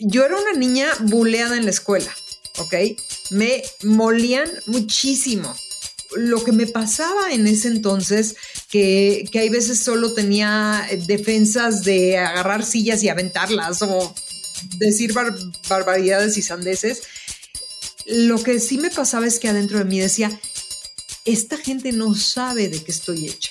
yo era una niña buleada en la escuela, ¿ok? Me molían muchísimo. Lo que me pasaba en ese entonces, que, que hay veces solo tenía defensas de agarrar sillas y aventarlas o decir barbaridades y sandeces, lo que sí me pasaba es que adentro de mí decía, esta gente no sabe de qué estoy hecha.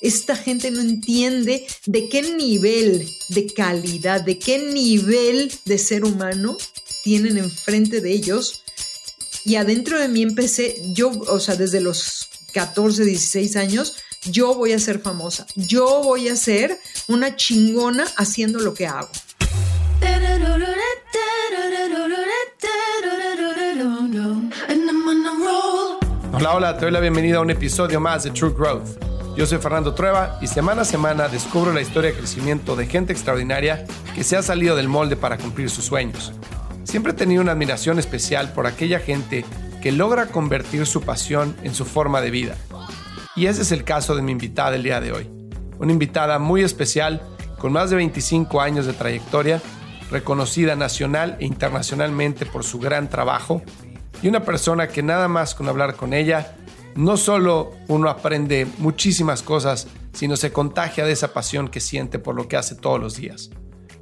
Esta gente no entiende de qué nivel de calidad, de qué nivel de ser humano tienen enfrente de ellos. Y adentro de mí empecé, yo, o sea, desde los 14, 16 años, yo voy a ser famosa. Yo voy a ser una chingona haciendo lo que hago. Hola, hola, te doy la bienvenida a un episodio más de True Growth. Yo soy Fernando Trueba y semana a semana descubro la historia de crecimiento de gente extraordinaria que se ha salido del molde para cumplir sus sueños. Siempre he tenido una admiración especial por aquella gente que logra convertir su pasión en su forma de vida. Y ese es el caso de mi invitada el día de hoy. Una invitada muy especial, con más de 25 años de trayectoria, reconocida nacional e internacionalmente por su gran trabajo y una persona que nada más con hablar con ella, no solo uno aprende muchísimas cosas, sino se contagia de esa pasión que siente por lo que hace todos los días.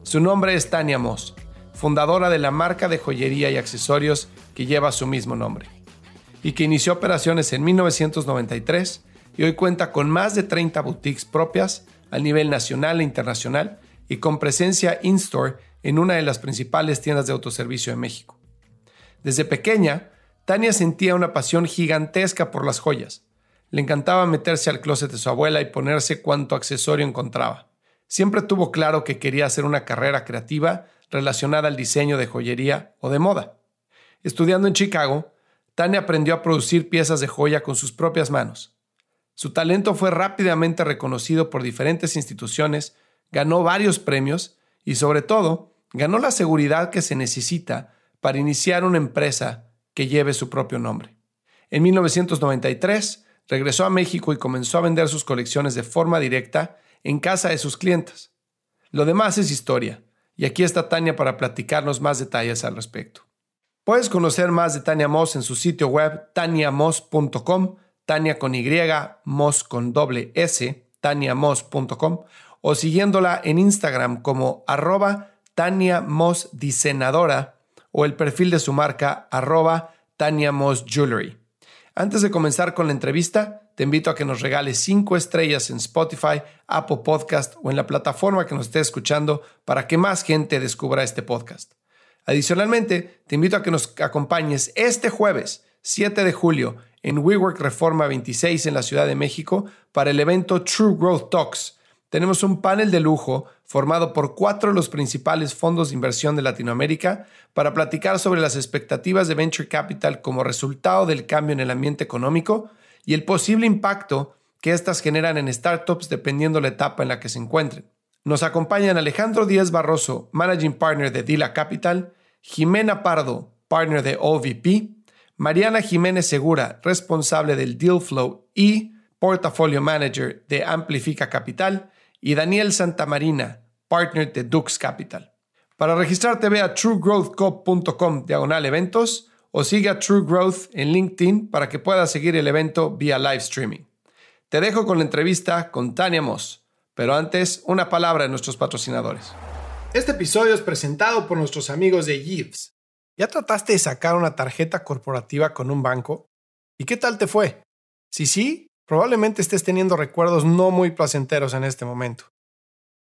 Su nombre es Tania Moss, fundadora de la marca de joyería y accesorios que lleva su mismo nombre, y que inició operaciones en 1993 y hoy cuenta con más de 30 boutiques propias a nivel nacional e internacional y con presencia in-store en una de las principales tiendas de autoservicio de México. Desde pequeña, Tania sentía una pasión gigantesca por las joyas. Le encantaba meterse al closet de su abuela y ponerse cuanto accesorio encontraba. Siempre tuvo claro que quería hacer una carrera creativa relacionada al diseño de joyería o de moda. Estudiando en Chicago, Tania aprendió a producir piezas de joya con sus propias manos. Su talento fue rápidamente reconocido por diferentes instituciones, ganó varios premios y sobre todo ganó la seguridad que se necesita para iniciar una empresa que lleve su propio nombre. En 1993 regresó a México y comenzó a vender sus colecciones de forma directa en casa de sus clientes. Lo demás es historia, y aquí está Tania para platicarnos más detalles al respecto. Puedes conocer más de Tania Moss en su sitio web taniamos.com, Tania con Y, Moss con doble S, taniamos.com, o siguiéndola en Instagram como arroba Tania Moss Diseñadora o el perfil de su marca arroba Tania Moss Jewelry. Antes de comenzar con la entrevista, te invito a que nos regales 5 estrellas en Spotify, Apple Podcast o en la plataforma que nos esté escuchando para que más gente descubra este podcast. Adicionalmente, te invito a que nos acompañes este jueves, 7 de julio, en WeWork Reforma 26 en la Ciudad de México para el evento True Growth Talks. Tenemos un panel de lujo formado por cuatro de los principales fondos de inversión de Latinoamérica para platicar sobre las expectativas de Venture Capital como resultado del cambio en el ambiente económico y el posible impacto que éstas generan en startups dependiendo la etapa en la que se encuentren. Nos acompañan Alejandro Díaz Barroso, Managing Partner de Dila Capital, Jimena Pardo, Partner de OVP, Mariana Jiménez Segura, responsable del Deal Flow y Portfolio Manager de Amplifica Capital, y Daniel Santamarina, partner de Dux Capital. Para registrarte ve a truegrowthco.com diagonal eventos o sigue a True Growth en LinkedIn para que puedas seguir el evento vía live streaming. Te dejo con la entrevista con Tania Moss, pero antes una palabra de nuestros patrocinadores. Este episodio es presentado por nuestros amigos de Yves. ¿Ya trataste de sacar una tarjeta corporativa con un banco? ¿Y qué tal te fue? Si sí, probablemente estés teniendo recuerdos no muy placenteros en este momento.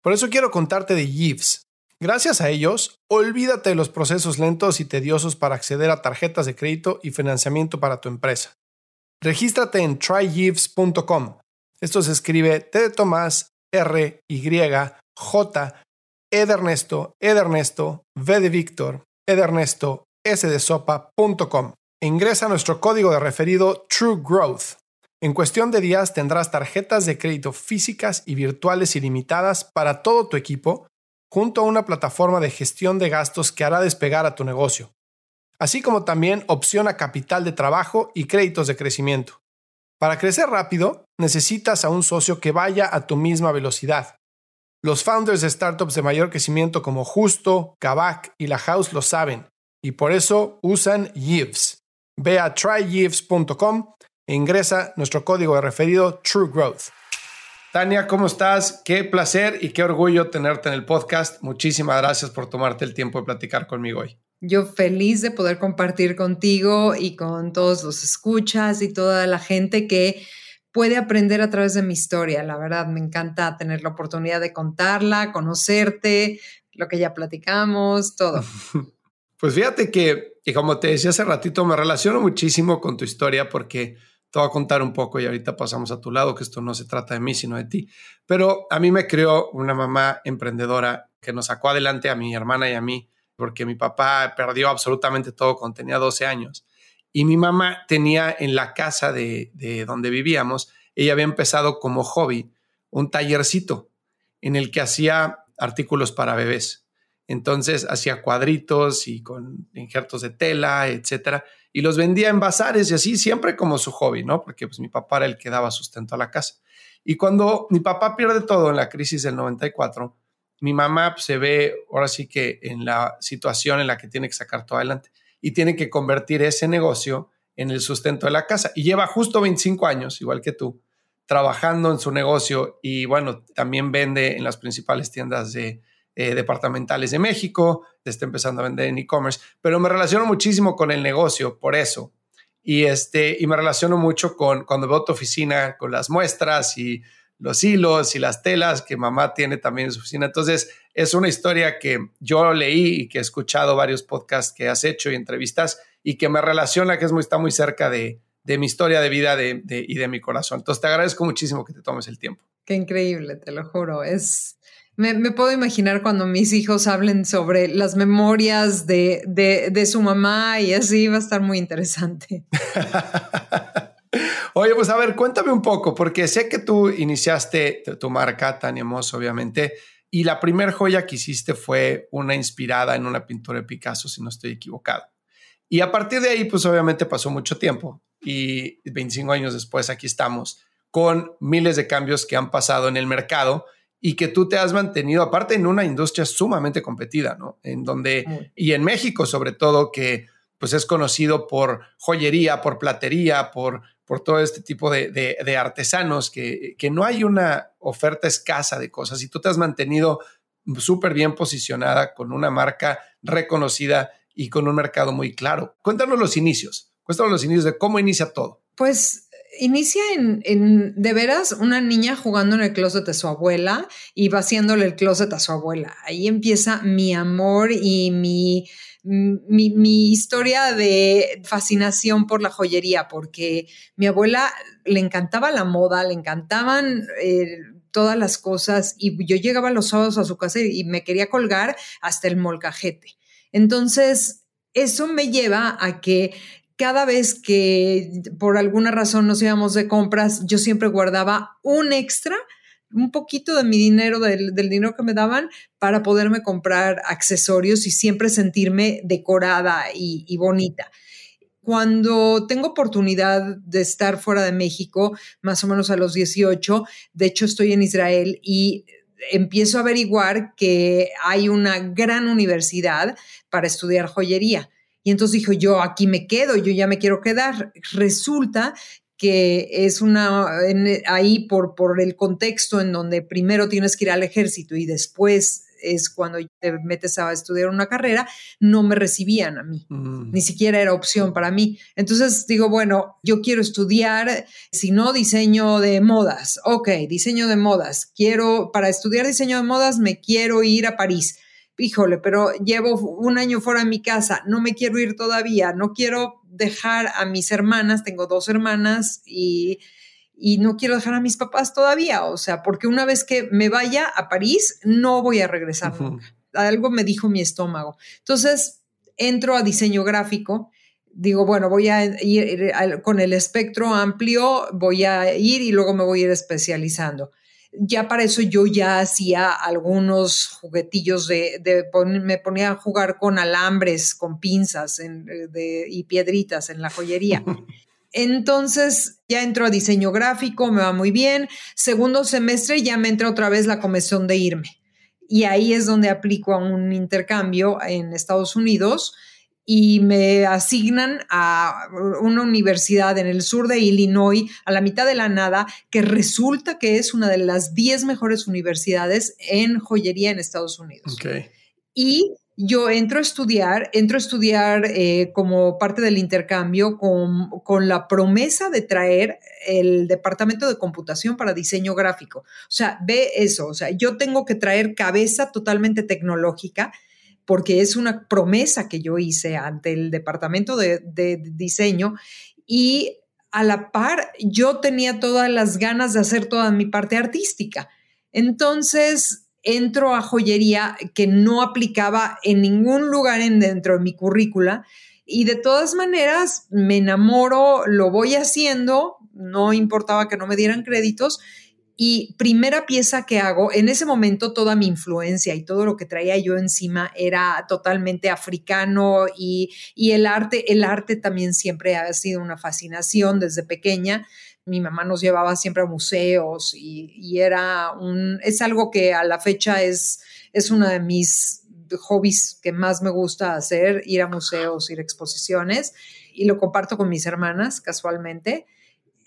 Por eso quiero contarte de Yves. Gracias a ellos, olvídate de los procesos lentos y tediosos para acceder a tarjetas de crédito y financiamiento para tu empresa. Regístrate en tryyves.com. Esto se escribe T de Tomás, R, Y, J, E de Ernesto, E de Ernesto, V de Víctor, E de Ernesto, S de Sopa.com. Ingresa nuestro código de referido True Growth en cuestión de días tendrás tarjetas de crédito físicas y virtuales ilimitadas para todo tu equipo, junto a una plataforma de gestión de gastos que hará despegar a tu negocio, así como también opción a capital de trabajo y créditos de crecimiento. Para crecer rápido, necesitas a un socio que vaya a tu misma velocidad. Los founders de startups de mayor crecimiento como Justo, Kavak y La House lo saben y por eso usan Yves. Ve a tryyves.com e ingresa nuestro código de referido True Growth. Tania, ¿cómo estás? Qué placer y qué orgullo tenerte en el podcast. Muchísimas gracias por tomarte el tiempo de platicar conmigo hoy. Yo feliz de poder compartir contigo y con todos los escuchas y toda la gente que puede aprender a través de mi historia. La verdad, me encanta tener la oportunidad de contarla, conocerte, lo que ya platicamos, todo. Pues fíjate que, que como te decía hace ratito, me relaciono muchísimo con tu historia porque te voy a contar un poco y ahorita pasamos a tu lado, que esto no se trata de mí, sino de ti. Pero a mí me creó una mamá emprendedora que nos sacó adelante a mi hermana y a mí, porque mi papá perdió absolutamente todo cuando tenía 12 años. Y mi mamá tenía en la casa de, de donde vivíamos, ella había empezado como hobby un tallercito en el que hacía artículos para bebés. Entonces hacía cuadritos y con injertos de tela, etcétera y los vendía en bazares y así, siempre como su hobby, ¿no? Porque pues mi papá era el que daba sustento a la casa. Y cuando mi papá pierde todo en la crisis del 94, mi mamá pues, se ve ahora sí que en la situación en la que tiene que sacar todo adelante y tiene que convertir ese negocio en el sustento de la casa. Y lleva justo 25 años, igual que tú, trabajando en su negocio y bueno, también vende en las principales tiendas de, eh, departamentales de México, está empezando a vender en e-commerce, pero me relaciono muchísimo con el negocio por eso. Y, este, y me relaciono mucho con cuando veo tu oficina, con las muestras y los hilos y las telas que mamá tiene también en su oficina. Entonces, es una historia que yo leí y que he escuchado varios podcasts que has hecho y entrevistas y que me relaciona, que es muy, está muy cerca de, de mi historia de vida de, y de mi corazón. Entonces, te agradezco muchísimo que te tomes el tiempo. Qué increíble, te lo juro. Es, me, puedo imaginar cuando mis hijos hablen sobre las memorias de, de, su mamá y así va a estar muy interesante. Oye, pues a ver, cuéntame un poco, porque sé que tú iniciaste tu marca, Tania Moss, obviamente, y la primera joya que hiciste fue una inspirada en una pintura de Picasso, si no estoy equivocado. Y a partir de ahí, pues obviamente pasó mucho tiempo y 25 años después aquí estamos con miles de cambios que han pasado en el mercado y que tú te has mantenido, aparte en una industria sumamente competida, ¿no? En donde, y en México sobre todo, que pues es conocido por joyería, por platería, por, por todo este tipo de, de, artesanos, que, que, no hay una oferta escasa de cosas y tú te has mantenido súper bien posicionada con una marca reconocida y con un mercado muy claro. Cuéntanos los inicios, cuéntanos los inicios de cómo inicia todo. Pues inicia en, de veras una niña jugando en el closet de su abuela y vaciándole el closet a su abuela. Ahí empieza mi amor y mi, mi, historia de fascinación por la joyería, porque mi abuela le encantaba la moda, le encantaban... Eh, todas las cosas y yo llegaba los sábados a su casa y me quería colgar hasta el molcajete. Entonces, eso me lleva a que cada vez que por alguna razón nos íbamos de compras, yo siempre guardaba un extra, un poquito de mi dinero, del, dinero que me daban, para poderme comprar accesorios y siempre sentirme decorada y, y bonita. Cuando tengo oportunidad de estar fuera de México, más o menos a los 18, de hecho estoy en Israel y empiezo a averiguar que hay una gran universidad para estudiar joyería y entonces dijo, yo aquí me quedo, yo ya me quiero quedar. Resulta que es una, ahí por, por el contexto en donde primero tienes que ir al ejército y después es cuando te metes a estudiar una carrera, no me recibían a mí, mm. ni siquiera era opción para mí. Entonces digo, bueno, yo quiero estudiar, si no diseño de modas, ok, diseño de modas, quiero, para estudiar diseño de modas me quiero ir a París híjole, pero llevo un año fuera de mi casa, no me quiero ir todavía, no quiero dejar a mis hermanas, tengo dos hermanas y, no quiero dejar a mis papás todavía, o sea, porque una vez que me vaya a París, no voy a regresar nunca. Algo me dijo mi estómago. Entonces, entro a diseño gráfico digo, bueno, voy a ir con el espectro amplio, voy a ir y luego me voy a ir especializando ya para eso yo ya hacía algunos juguetillos de, me ponía a jugar con alambres, con pinzas y piedritas en la joyería. Entonces ya entro a diseño gráfico, me va muy bien. Segundo semestre ya me entra otra vez la comisión de irme. Y ahí es donde aplico a un intercambio en Estados Unidos y me asignan a una universidad en el sur de Illinois, a la mitad de la nada, que resulta que es una de las 10 mejores universidades en joyería en Estados Unidos. Y yo entro a estudiar, entro a estudiar eh, como parte del intercambio con, con, la promesa de traer el departamento de computación para diseño gráfico. O sea, ve eso, o sea, yo tengo que traer cabeza totalmente tecnológica porque es una promesa que yo hice ante el departamento de, diseño y a la par yo tenía todas las ganas de hacer toda mi parte artística. Entonces entro a joyería que no aplicaba en ningún lugar en, dentro de mi currícula y de todas maneras me enamoro, lo voy haciendo, no importaba que no me dieran créditos y primera pieza que hago, en ese momento toda mi influencia y todo lo que traía yo encima era totalmente africano y, el arte, el arte también siempre ha sido una fascinación desde pequeña. Mi mamá nos llevaba siempre a museos y, era un, es algo que a la fecha es, es uno de mis hobbies que más me gusta hacer, ir a museos, ir a exposiciones y lo comparto con mis hermanas casualmente.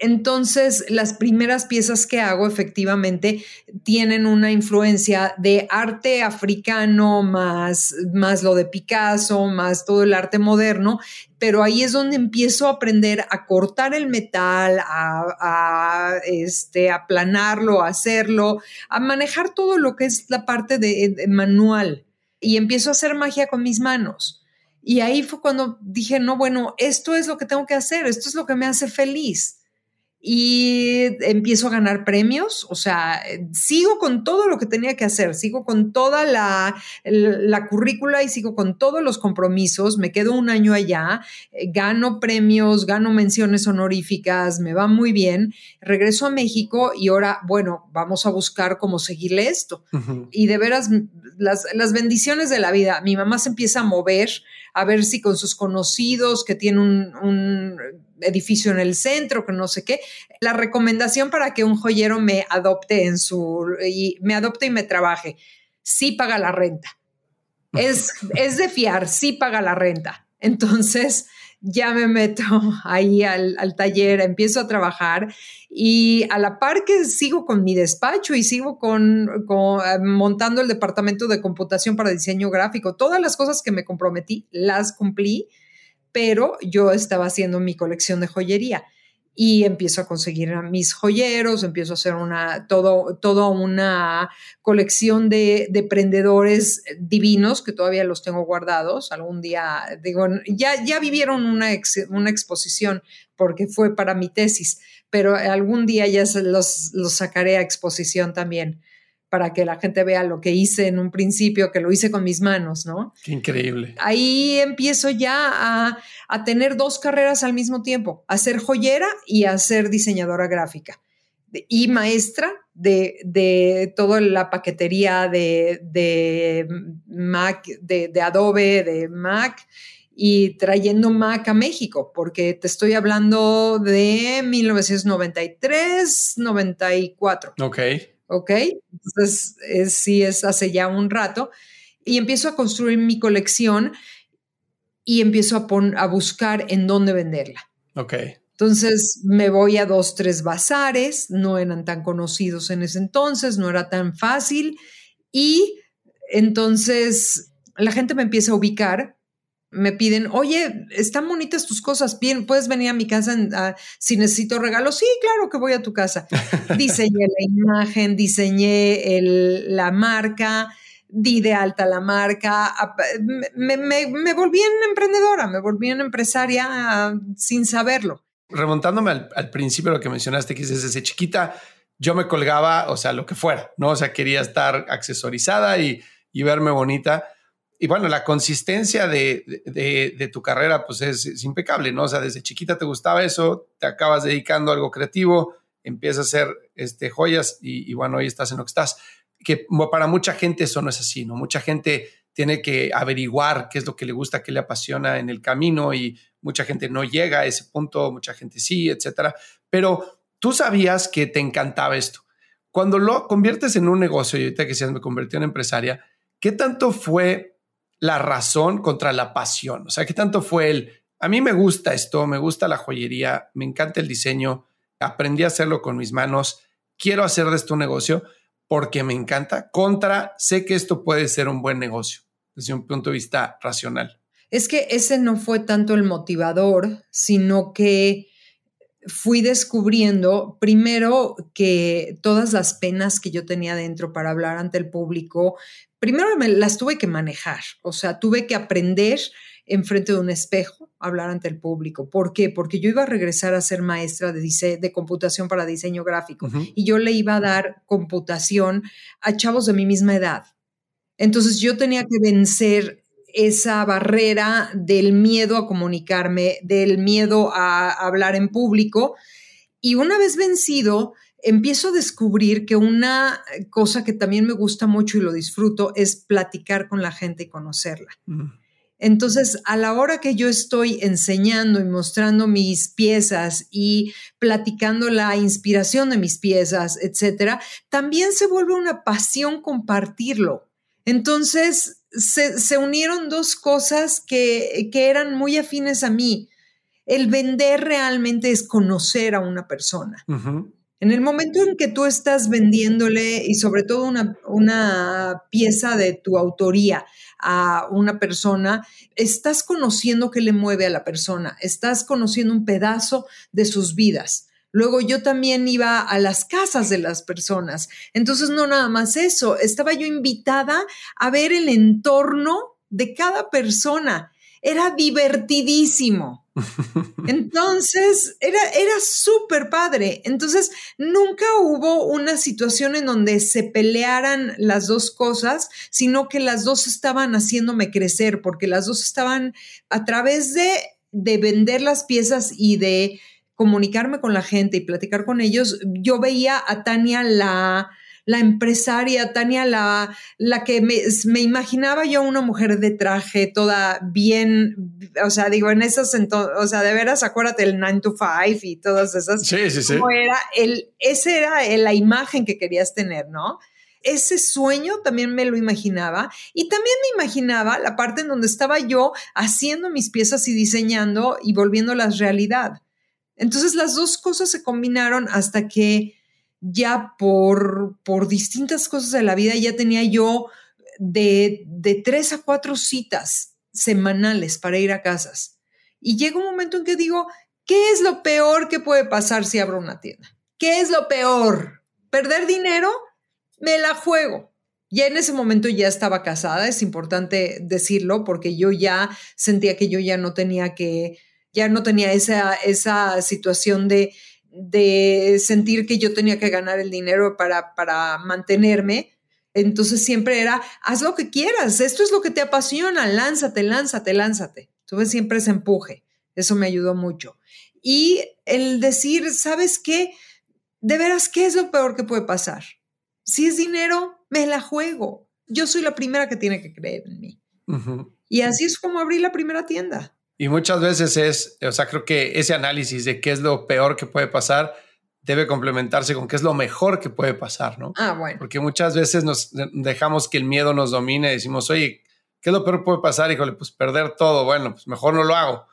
Entonces, las primeras piezas que hago efectivamente tienen una influencia de arte africano, más, más lo de Picasso, más todo el arte moderno, pero ahí es donde empiezo a aprender a cortar el metal, a, a este, aplanarlo, a hacerlo, a manejar todo lo que es la parte de manual. Y empiezo a hacer magia con mis manos. Y ahí fue cuando dije, no, bueno, esto es lo que tengo que hacer, esto es lo que me hace feliz y empiezo a ganar premios, o sea, sigo con todo lo que tenía que hacer, sigo con toda la, la currícula y sigo con todos los compromisos, me quedo un año allá, eh, gano premios, gano menciones honoríficas, me va muy bien, regreso a México y ahora, bueno, vamos a buscar cómo seguirle esto. Y de veras, las, las bendiciones de la vida, mi mamá se empieza a mover, a ver si con sus conocidos que tiene un, edificio en el centro, que no sé qué, la recomendación para que un joyero me adopte en su, y me adopte y me trabaje, sí paga la renta. Es, es de fiar, sí paga la renta. Entonces, ya me meto ahí al, taller, empiezo a trabajar y a la par que sigo con mi despacho y sigo con, eh, montando el departamento de computación para diseño gráfico, todas las cosas que me comprometí las cumplí, pero yo estaba haciendo mi colección de joyería y empiezo a conseguir mis joyeros, empiezo a hacer una, todo, toda una colección de, de, prendedores divinos que todavía los tengo guardados. Algún día, digo, ya, ya vivieron una, una exposición porque fue para mi tesis, pero algún día ya los, los sacaré a exposición también para que la gente vea lo que hice en un principio, que lo hice con mis manos, ¿no? Qué increíble. Ahí empiezo ya a, a tener dos carreras al mismo tiempo, a ser joyera y a ser diseñadora gráfica y maestra de, de toda la paquetería de, de Mac, de, de, Adobe, de Mac, y trayendo Mac a México, porque te estoy hablando de 1993, 94. Ok. ¿Ok? Entonces, sí es hace ya un rato. Y empiezo a construir mi colección y empiezo a, a buscar en dónde venderla. Ok. Entonces me voy a dos, tres bazares, no eran tan conocidos en ese entonces, no era tan fácil. Y entonces la gente me empieza a ubicar me piden, oye, están bonitas tus cosas, bien, puedes venir a mi casa si necesito regalos. Sí, claro que voy a tu casa. diseñé la imagen, diseñé la marca, di de alta la marca, me, me, volví en emprendedora, me volví en empresaria sin saberlo. Remontándome al, principio de lo que mencionaste, que desde chiquita yo me colgaba, o sea, lo que fuera, ¿no? O sea, quería estar accesorizada y, y verme bonita y bueno, la consistencia de, tu carrera pues es, impecable, ¿no? O sea, desde chiquita te gustaba eso, te acabas dedicando a algo creativo, empiezas a hacer este, joyas y, bueno, hoy estás en lo que estás. Que para mucha gente eso no es así, ¿no? Mucha gente tiene que averiguar qué es lo que le gusta, qué le apasiona en el camino y mucha gente no llega a ese punto, mucha gente sí, etcétera. Pero tú sabías que te encantaba esto. Cuando lo conviertes en un negocio, y ahorita que se me convirtió en empresaria, ¿qué tanto fue la razón contra la pasión? O sea, ¿qué tanto fue el, a mí me gusta esto, me gusta la joyería, me encanta el diseño, aprendí a hacerlo con mis manos, quiero hacer de esto un negocio porque me encanta, contra sé que esto puede ser un buen negocio desde un punto de vista racional. Es que ese no fue tanto el motivador, sino que fui descubriendo primero que todas las penas que yo tenía dentro para hablar ante el público, primero me las tuve que manejar, o sea, tuve que aprender enfrente de un espejo, hablar ante el público. ¿Por qué? Porque yo iba a regresar a ser maestra de, de computación para diseño gráfico y yo le iba a dar computación a chavos de mi misma edad. Entonces yo tenía que vencer esa barrera del miedo a comunicarme, del miedo a hablar en público. Y una vez vencido, empiezo a descubrir que una cosa que también me gusta mucho y lo disfruto es platicar con la gente y conocerla. Entonces, a la hora que yo estoy enseñando y mostrando mis piezas y platicando la inspiración de mis piezas, etcétera, también se vuelve una pasión compartirlo. Entonces, se, unieron dos cosas que, eran muy afines a mí. El vender realmente es conocer a una persona. En el momento en que tú estás vendiéndole y sobre todo una, una, pieza de tu autoría a una persona, estás conociendo qué le mueve a la persona, estás conociendo un pedazo de sus vidas. Luego yo también iba a las casas de las personas. Entonces, no nada más eso, estaba yo invitada a ver el entorno de cada persona. Era divertidísimo. Entonces, era, era súper padre. Entonces, nunca hubo una situación en donde se pelearan las dos cosas, sino que las dos estaban haciéndome crecer, porque las dos estaban a través de, de vender las piezas y de comunicarme con la gente y platicar con ellos, yo veía a Tania la, la empresaria, Tania la, la que me, me, imaginaba yo una mujer de traje, toda bien, o sea, digo, en esas, o sea, de veras, acuérdate el 9 to 5 y todas esas. Sí, sí, sí. Era el, ese era la imagen que querías tener, ¿no? ese sueño también me lo imaginaba y también me imaginaba la parte en donde estaba yo haciendo mis piezas y diseñando y volviéndolas realidad. Entonces las dos cosas se combinaron hasta que ya por, por distintas cosas de la vida ya tenía yo de, de tres a cuatro citas semanales para ir a casas. Y llega un momento en que digo, ¿qué es lo peor que puede pasar si abro una tienda? ¿Qué es lo peor? ¿Perder dinero? Me la juego. Ya en ese momento ya estaba casada, es importante decirlo, porque yo ya sentía que yo ya no tenía que ya no tenía esa, esa situación de, de sentir que yo tenía que ganar el dinero para, para mantenerme. Entonces siempre era, haz lo que quieras, esto es lo que te apasiona, lánzate, lánzate, lánzate. Tuve siempre ese empuje, eso me ayudó mucho. Y el decir, ¿sabes qué? De veras, ¿qué es lo peor que puede pasar? Si es dinero, me la juego. Yo soy la primera que tiene que creer en mí. Y así es como abrí la primera tienda. Y muchas veces es, o sea, creo que ese análisis de qué es lo peor que puede pasar debe complementarse con qué es lo mejor que puede pasar, ¿no? Ah, bueno. Porque muchas veces nos dejamos que el miedo nos domine y decimos, oye, ¿qué es lo peor que puede pasar? Híjole, pues perder todo. Bueno, pues mejor no lo hago.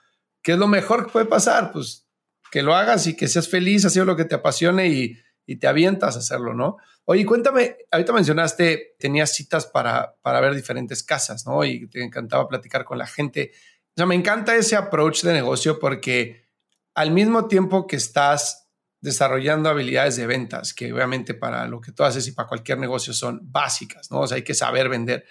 ¿Qué es lo mejor que puede pasar? Pues que lo hagas y que seas feliz haciendo lo que te apasione y, y te avientas a hacerlo, ¿no? Oye, cuéntame, ahorita mencionaste, tenías citas para, para ver diferentes casas, ¿no? Y te encantaba platicar con la gente sea, me encanta ese approach de negocio porque al mismo tiempo que estás desarrollando habilidades de ventas, que obviamente para lo que tú haces y para cualquier negocio son básicas, ¿no? O sea, hay que saber vender,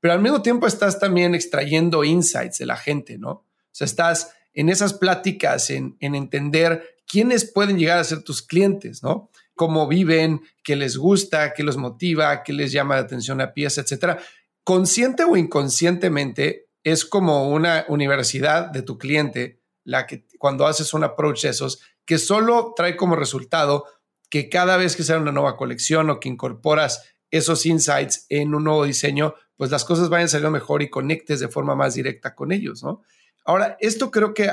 pero al mismo tiempo estás también extrayendo insights de la gente, ¿no? O sea, estás en esas pláticas, en, en entender quiénes pueden llegar a ser tus clientes, ¿no? Cómo viven, qué les gusta, qué los motiva, qué les llama la atención a pieza, etcétera. Consciente o inconscientemente, es como una universidad de tu cliente, la que cuando haces un approach esos, que solo trae como resultado que cada vez que sea una nueva colección o que incorporas esos insights en un nuevo diseño, pues las cosas vayan saliendo mejor y conectes de forma más directa con ellos, ¿no? Ahora, esto creo que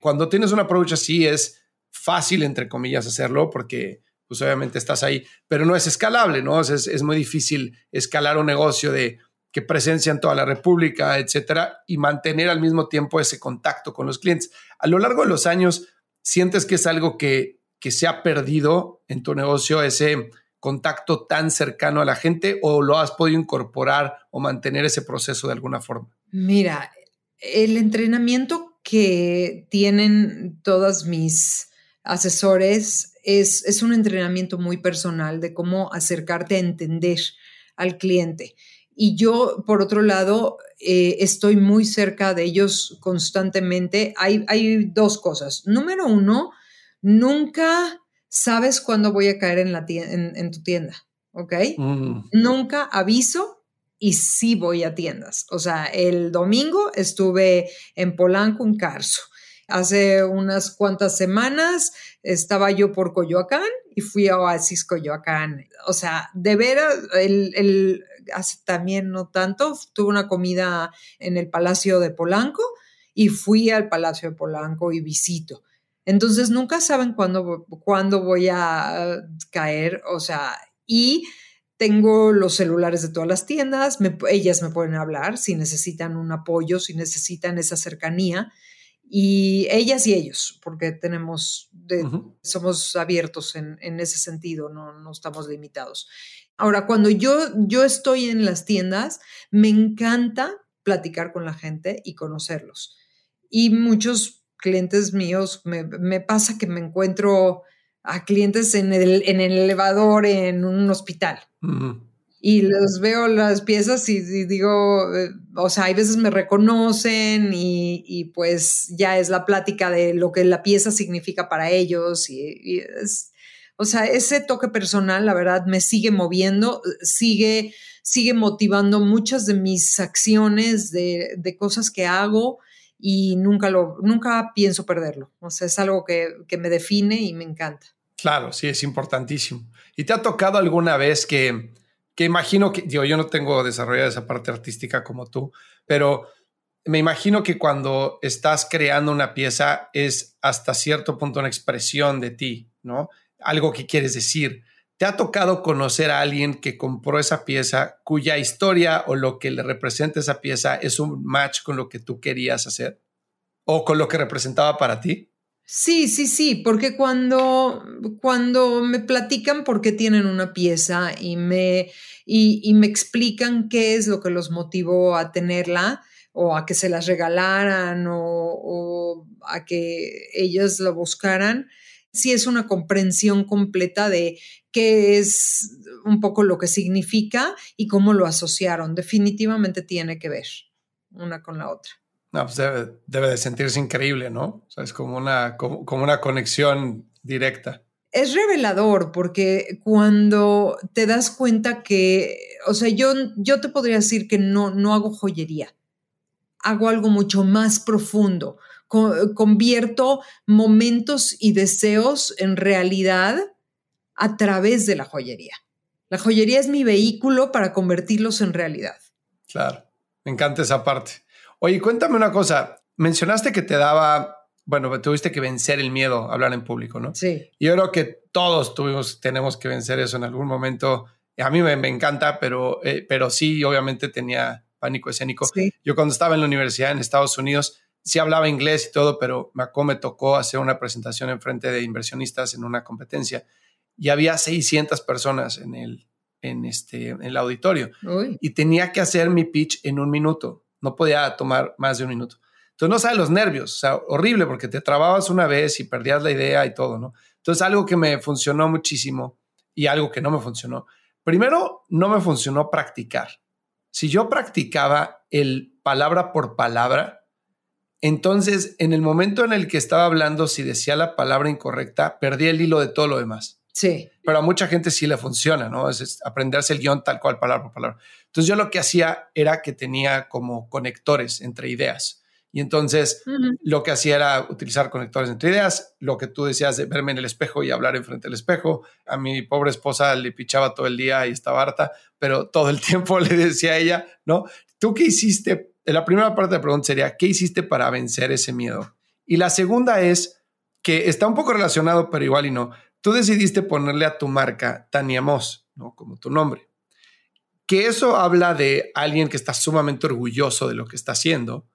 cuando tienes un approach así es fácil, entre comillas, hacerlo porque pues obviamente estás ahí, pero no es escalable, ¿no? Es, es muy difícil escalar un negocio de que presencia en toda la República, etcétera, y mantener al mismo tiempo ese contacto con los clientes. A lo largo de los años, ¿sientes que es algo que, que se ha perdido en tu negocio, ese contacto tan cercano a la gente, o lo has podido incorporar o mantener ese proceso de alguna forma? Mira, el entrenamiento que tienen todas mis asesores es, es un entrenamiento muy personal de cómo acercarte a entender al cliente. Y yo, por otro lado, eh, estoy muy cerca de ellos constantemente. Hay, hay dos cosas. Número uno, nunca sabes cuándo voy a caer en, la en, tu tienda, ¿ok? Mm. Nunca aviso y sí voy a tiendas. O sea, el domingo estuve en Polanco, en Carso. Hace unas cuantas semanas estaba yo por Coyoacán y fui a Oasis Coyoacán. O sea, de veras, el, el, hace también no tanto, tuve una comida en el Palacio de Polanco y fui al Palacio de Polanco y visito. Entonces nunca saben cuándo, cuándo voy a caer, o sea, y tengo los celulares de todas las tiendas, ellas me pueden hablar si necesitan un apoyo, si necesitan esa cercanía y ellas y ellos, porque tenemos, somos abiertos en, ese sentido, no, no, estamos limitados. Ahora, cuando yo, yo estoy en las tiendas, me encanta platicar con la gente y conocerlos. Y muchos clientes míos, me, me pasa que me encuentro a clientes en el, en el elevador en un hospital y les veo las piezas y, digo, eh, o sea, hay veces me reconocen y, pues ya es la plática de lo que la pieza significa para ellos y, es, o sea, ese toque personal, la verdad, me sigue moviendo, sigue, sigue motivando muchas de mis acciones, de, de cosas que hago y nunca lo, nunca pienso perderlo. O sea, es algo que, que me define y me encanta. Claro, sí, es importantísimo. ¿Y te ha tocado alguna vez que que imagino que, digo, yo no tengo desarrollada esa parte artística como tú, pero me imagino que cuando estás creando una pieza es hasta cierto punto una expresión de ti, ¿no? Algo que quieres decir. ¿Te ha tocado conocer a alguien que compró esa pieza cuya historia o lo que le representa esa pieza es un match con lo que tú querías hacer o con lo que representaba para ti? Sí, sí, sí, porque cuando, cuando me platican por qué tienen una pieza y me, y, me explican qué es lo que los motivó a tenerla o a que se las regalaran o, a que ellas lo buscaran, sí es una comprensión completa de qué es un poco lo que significa y cómo lo asociaron. Definitivamente tiene que ver una con la otra. No, pues debe, de sentirse increíble, ¿no? O sea, es como una, como, una conexión directa. Es revelador porque cuando te das cuenta que, o sea, yo, yo te podría decir que no, no hago joyería, hago algo mucho más profundo, convierto momentos y deseos en realidad a través de la joyería. La joyería es mi vehículo para convertirlos en realidad. Claro, me encanta esa parte. Oye, cuéntame una cosa. Mencionaste que te daba, bueno, tuviste que vencer el miedo a hablar en público, ¿no? Sí. Yo creo que todos tuvimos, tenemos que vencer eso en algún momento. A mí me, encanta, pero, eh, pero sí, obviamente tenía pánico escénico. Yo cuando estaba en la universidad en Estados Unidos, sí hablaba inglés y todo, pero me, me tocó hacer una presentación en frente de inversionistas en una competencia y había 600 personas en el, en este, en el auditorio y tenía que hacer mi pitch en un minuto no podía tomar más de un minuto. Entonces no sabes los nervios, o sea, horrible porque te trababas una vez y perdías la idea y todo, ¿no? Entonces algo que me funcionó muchísimo y algo que no me funcionó. Primero, no me funcionó practicar. Si yo practicaba el palabra por palabra, entonces en el momento en el que estaba hablando, si decía la palabra incorrecta, perdí el hilo de todo lo demás. Sí. Pero a mucha gente sí le funciona, ¿no? Es, aprenderse el guion tal cual, palabra por palabra. Entonces yo lo que hacía era que tenía como conectores entre ideas. Y entonces lo que hacía era utilizar conectores entre ideas, lo que tú decías de verme en el espejo y hablar enfrente del espejo. A mi pobre esposa le pichaba todo el día y estaba harta, pero todo el tiempo le decía a ella, ¿no? ¿Tú qué hiciste? La primera parte de la pregunta sería, ¿qué hiciste para vencer ese miedo? Y la segunda es que está un poco relacionado, pero igual y no. Tú decidiste ponerle a tu marca Tania Moss, ¿no? Como tu nombre. Que eso habla de alguien que está sumamente orgulloso de lo que está haciendo,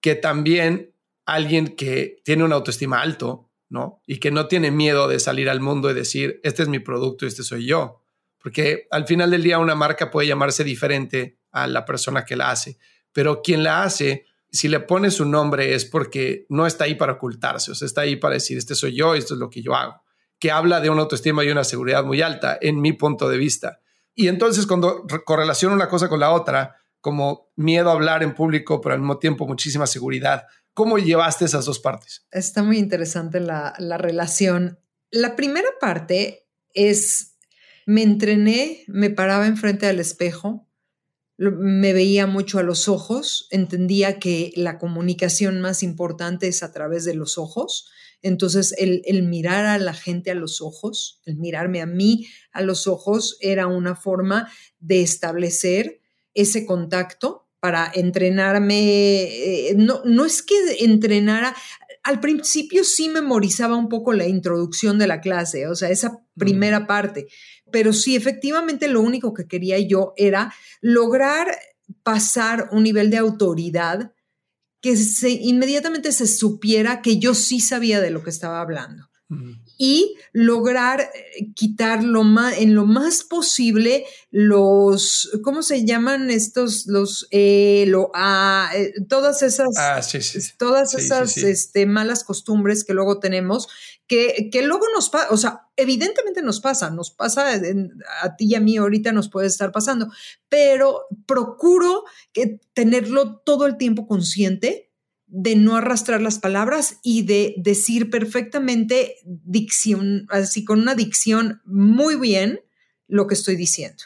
que también alguien que tiene una autoestima alto, ¿no? Y que no tiene miedo de salir al mundo y decir, este es mi producto este soy yo. Porque al final del día una marca puede llamarse diferente a la persona que la hace, pero quien la hace, si le pone su nombre es porque no está ahí para ocultarse, o sea, está ahí para decir, este soy yo, esto es lo que yo hago, que habla de una autoestima y una seguridad muy alta, en mi punto de vista. Y entonces cuando correlaciona una cosa con la otra, como miedo a hablar en público, pero al mismo tiempo muchísima seguridad, ¿cómo llevaste esas dos partes? Está muy interesante la, la relación. La primera parte es, me entrené, me paraba enfrente del espejo, me veía mucho a los ojos, entendía que la comunicación más importante es a través de los ojos. Entonces, el, mirar a la gente a los ojos, el mirarme a mí a los ojos, era una forma de establecer ese contacto para entrenarme. Eh, no, no es que entrenara, al principio sí memorizaba un poco la introducción de la clase, o sea, esa primera parte, pero sí, efectivamente lo único que quería yo era lograr pasar un nivel de autoridad que se, inmediatamente se supiera que yo sí sabía de lo que estaba hablando y lograr eh, quitar lo más, en lo más posible los, ¿cómo se llaman estos? Los, eh, lo, ah, eh, todas esas, ah, todas esas Este, malas costumbres que luego tenemos, que, que luego nos pasa, o sea, evidentemente nos pasa, nos pasa a ti y a mí ahorita nos puede estar pasando, pero procuro que tenerlo todo el tiempo consciente de no arrastrar las palabras y de decir perfectamente dicción, así con una dicción muy bien lo que estoy diciendo.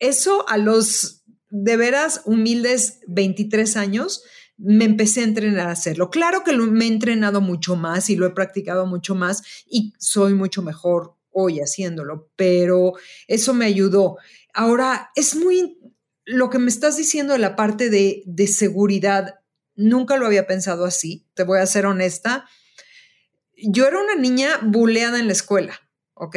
Eso a los de veras humildes 23 años me empecé a entrenar a hacerlo. Claro que me he entrenado mucho más y lo he practicado mucho más y soy mucho mejor hoy haciéndolo, pero eso me ayudó. Ahora, es muy lo que me estás diciendo de la parte de, de seguridad Nunca lo había pensado así, te voy a ser honesta. Yo era una niña buleada en la escuela, ¿ok?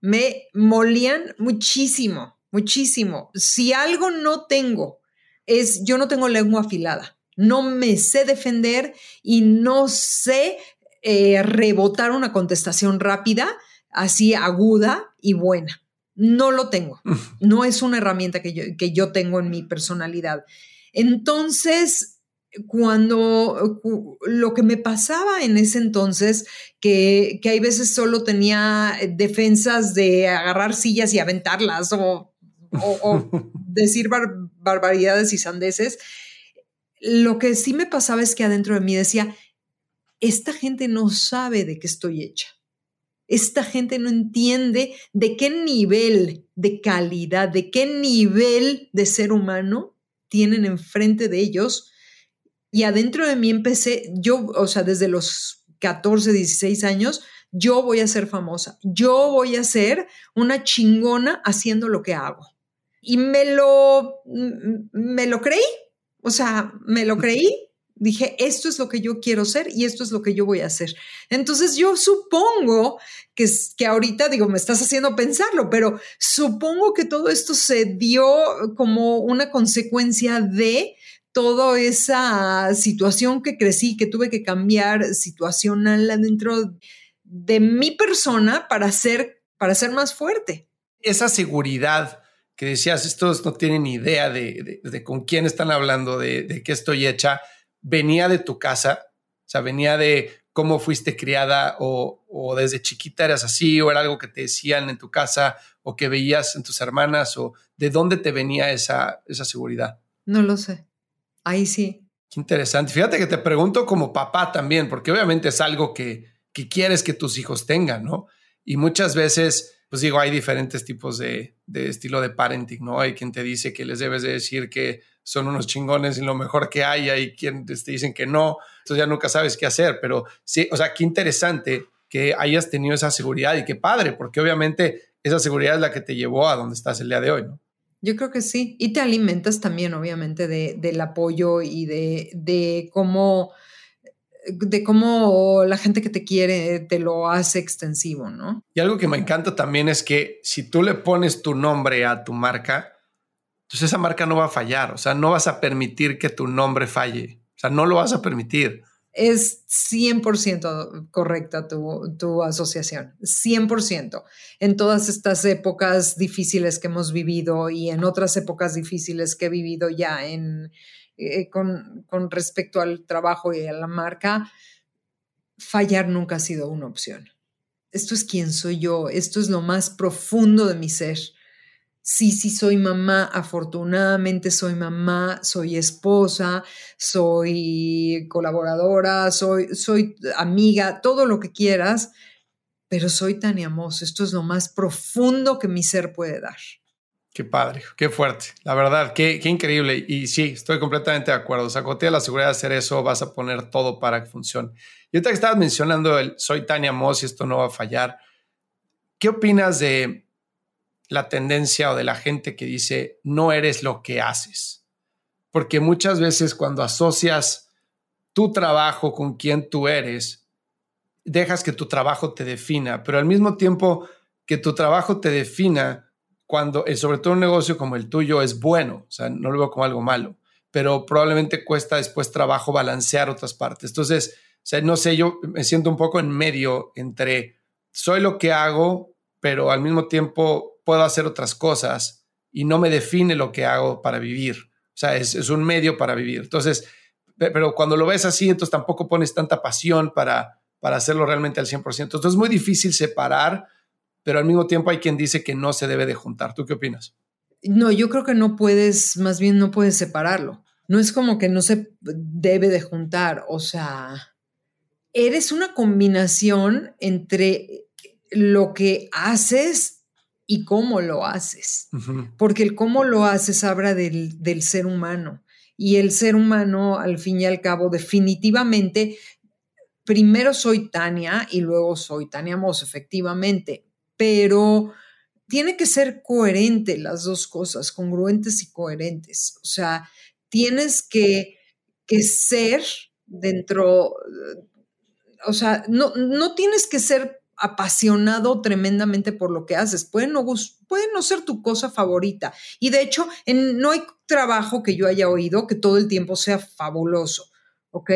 Me molían muchísimo, muchísimo. Si algo no tengo, es yo no tengo lengua afilada. No me sé defender y no sé eh, rebotar una contestación rápida, así aguda y buena. No lo tengo. No es una herramienta que yo, que yo tengo en mi personalidad. Entonces, cuando lo que me pasaba en ese entonces, que, que hay veces solo tenía defensas de agarrar sillas y aventarlas o, decir barbaridades y sandeces, lo que sí me pasaba es que adentro de mí decía, esta gente no sabe de qué estoy hecha. Esta gente no entiende de qué nivel de calidad, de qué nivel de ser humano tienen enfrente de ellos y adentro de mí empecé, yo, o sea, desde los 14, 16 años, yo voy a ser famosa, yo voy a ser una chingona haciendo lo que hago. Y me lo, me lo creí, o sea, me lo creí. Dije, esto es lo que yo quiero ser y esto es lo que yo voy a hacer. Entonces yo supongo que, que ahorita, digo, me estás haciendo pensarlo, pero supongo que todo esto se dio como una consecuencia de toda esa situación que crecí, que tuve que cambiar situacional dentro de mi persona para ser, para ser más fuerte. Esa seguridad que decías, estos no tienen idea de, con quién están hablando, de, de qué estoy hecha, venía de tu casa, o sea, venía de cómo fuiste criada o, o, desde chiquita eras así o era algo que te decían en tu casa o que veías en tus hermanas o de dónde te venía esa, esa seguridad. No lo sé. Ahí sí. Qué interesante. Fíjate que te pregunto como papá también, porque obviamente es algo que, que quieres que tus hijos tengan, ¿no? Y muchas veces, pues digo, hay diferentes tipos de, de, estilo de parenting, ¿no? Hay quien te dice que les debes de decir que son unos chingones y lo mejor que hay, hay quien te dicen que no, entonces ya nunca sabes qué hacer, pero sí, o sea, qué interesante que hayas tenido esa seguridad y qué padre, porque obviamente esa seguridad es la que te llevó a donde estás el día de hoy, ¿no? Yo creo que sí. Y te alimentas también, obviamente, de, del apoyo y de, de cómo, de cómo la gente que te quiere te lo hace extensivo, ¿no? Y algo que me encanta también es que si tú le pones tu nombre a tu marca, entonces esa marca no va a fallar, o sea, no vas a permitir que tu nombre falle, o sea, no lo vas a permitir. Es 100% correcta tu, tu asociación, 100%. En todas estas épocas difíciles que hemos vivido y en otras épocas difíciles que he vivido ya en, eh, con, con respecto al trabajo y a la marca, fallar nunca ha sido una opción. Esto es quién soy yo, esto es lo más profundo de mi ser. Sí, sí, soy mamá, afortunadamente soy mamá, soy esposa, soy colaboradora, soy, soy amiga, todo lo que quieras, pero soy Tania Moss. Esto es lo más profundo que mi ser puede dar. Qué padre, qué fuerte. La verdad, qué, increíble. Y sí, estoy completamente de acuerdo. Tienes la seguridad de hacer eso, vas a poner todo para que funcione. Y ahorita que estabas mencionando el soy Tania Moss y esto no va a fallar, ¿qué opinas de la tendencia o de la gente que dice no eres lo que haces? Porque muchas veces cuando asocias tu trabajo con quien tú eres, dejas que tu trabajo te defina, pero al mismo tiempo que tu trabajo te defina, cuando, eh, sobre todo un negocio como el tuyo, es bueno, o sea, no lo veo como algo malo, pero probablemente cuesta después trabajo balancear otras partes. Entonces, o sea, no sé, yo me siento un poco en medio entre soy lo que hago, pero al mismo tiempo puedo hacer otras cosas y no me define lo que hago para vivir. O sea, es, es un medio para vivir. Entonces, pero cuando lo ves así, entonces tampoco pones tanta pasión para, para hacerlo realmente al 100%. Entonces es muy difícil separar pero al mismo tiempo hay quien dice que no se debe de juntar. ¿Tú qué opinas? No, yo creo que no puedes, más bien no puedes separarlo. No es como que no se debe de juntar, o sea, eres una combinación entre lo que haces y cómo lo haces, porque el cómo lo haces habla del, del ser humano y el ser humano, al fin y al cabo, definitivamente, primero soy Tania y luego soy Tania Moss, efectivamente, pero tiene que ser coherente las dos cosas, congruentes y coherentes. O sea, tienes que, ser dentro, o sea, no, no tienes que ser apasionado tremendamente por lo que haces. Puede no, puede no ser tu cosa favorita. Y de hecho, en, no hay trabajo que yo haya oído que todo el tiempo sea fabuloso. ¿Ok?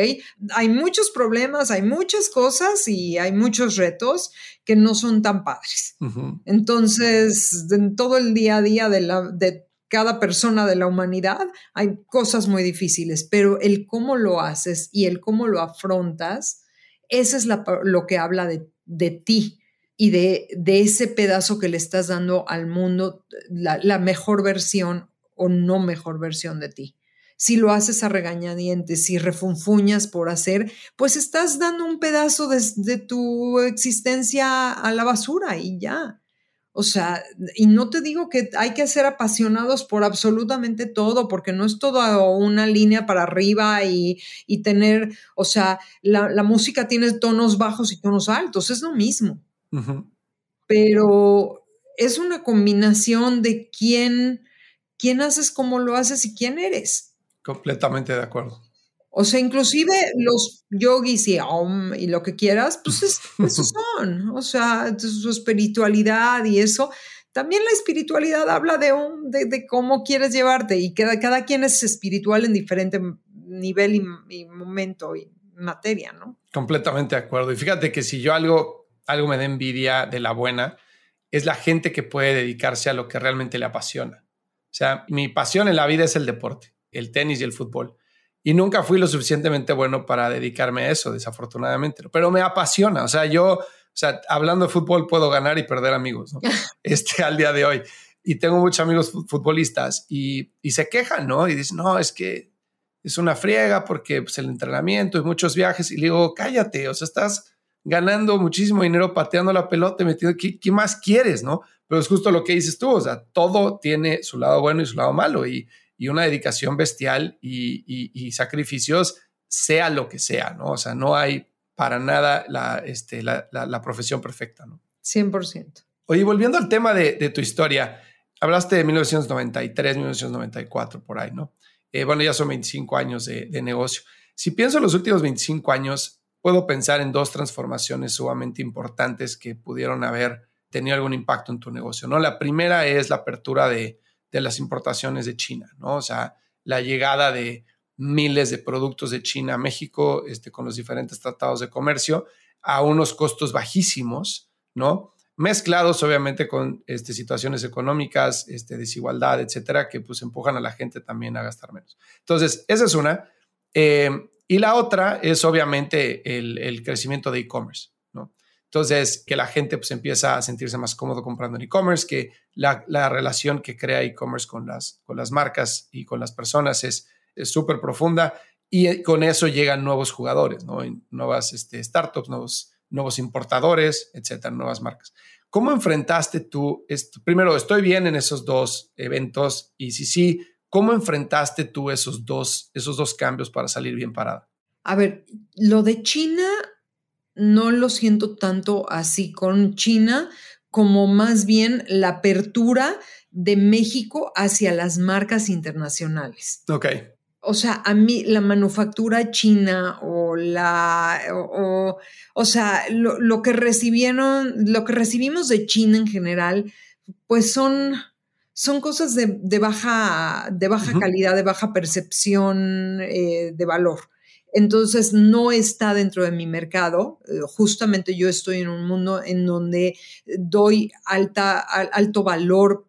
Hay muchos problemas, hay muchas cosas y hay muchos retos que no son tan padres. Entonces, en todo el día a día de, la, de cada persona de la humanidad hay cosas muy difíciles, pero el cómo lo haces y el cómo lo afrontas, ese es lo que habla de, de ti y de, de, ese pedazo que le estás dando al mundo, la, la mejor versión o no mejor versión de ti si lo haces a regañadientes, si refunfuñas por hacer, pues estás dando un pedazo de, tu existencia a la basura y ya. O sea, y no te digo que hay que ser apasionados por absolutamente todo, porque no es toda una línea para arriba y, tener, o sea, la, música tiene tonos bajos y tonos altos, es lo mismo. Pero es una combinación de quién, quién haces, cómo lo haces y quién eres. Completamente de acuerdo. O sea, inclusive los yogis y, y lo que quieras, pues es, esos son. O sea, su espiritualidad y eso. También la espiritualidad habla de, un, de, cómo quieres llevarte y cada, cada quien es espiritual en diferente nivel y, y, momento y materia, ¿no? Completamente de acuerdo. Y fíjate que si yo algo, algo me da envidia de la buena, es la gente que puede dedicarse a lo que realmente le apasiona. O sea, mi pasión en la vida es el deporte el tenis y el fútbol. Y nunca fui lo suficientemente bueno para dedicarme a eso, desafortunadamente. Pero me apasiona. O sea, yo, o sea, hablando de fútbol puedo ganar y perder amigos, ¿no? Este al día de hoy. Y tengo muchos amigos futbolistas y, se quejan, ¿no? Y dicen, no, es que es una friega porque pues, el entrenamiento y muchos viajes. Y le digo, cállate, o sea, estás ganando muchísimo dinero pateando la pelota, metido, ¿qué, ¿qué más quieres, no? Pero es justo lo que dices tú, o sea, todo tiene su lado bueno y su lado malo. Y, y una dedicación bestial y, sacrificios, sea lo que sea, ¿no? O sea, no hay para nada la, este, la, profesión perfecta, ¿no? 100%. Oye, volviendo al tema de, tu historia, hablaste de 1993, 1994, por ahí, ¿no? Eh, bueno, ya son 25 años de, negocio. Si pienso en los últimos 25 años, puedo pensar en dos transformaciones sumamente importantes que pudieron haber tenido algún impacto en tu negocio, ¿no? La primera es la apertura de, de las importaciones de China, ¿no? O sea, la llegada de miles de productos de China a México este, con los diferentes tratados de comercio a unos costos bajísimos, ¿no? Mezclados obviamente con este, situaciones económicas, este, desigualdad, etcétera, que pues empujan a la gente también a gastar menos. Entonces, esa es una. Eh, y la otra es obviamente el, crecimiento de e-commerce. Entonces, que la gente pues empieza a sentirse más cómodo comprando en e-commerce, que la, relación que crea e-commerce con las, con las marcas y con las personas es súper profunda y con eso llegan nuevos jugadores, ¿no? nuevas este, startups, nuevos, nuevos importadores, etcétera, nuevas marcas. ¿Cómo enfrentaste tú? Primero, estoy bien en esos dos eventos y si sí, ¿cómo enfrentaste tú esos dos, esos dos cambios para salir bien parada? A ver, lo de China no lo siento tanto así con China como más bien la apertura de México hacia las marcas internacionales. Ok o sea, a mí la manufactura china o la, o, o, sea, lo, que recibieron, lo que recibimos de China en general, pues son, son cosas de, baja, de baja calidad, de baja percepción eh, de valor. Entonces, no está dentro de mi mercado. Eh, justamente yo estoy en un mundo en donde doy alta, alto valor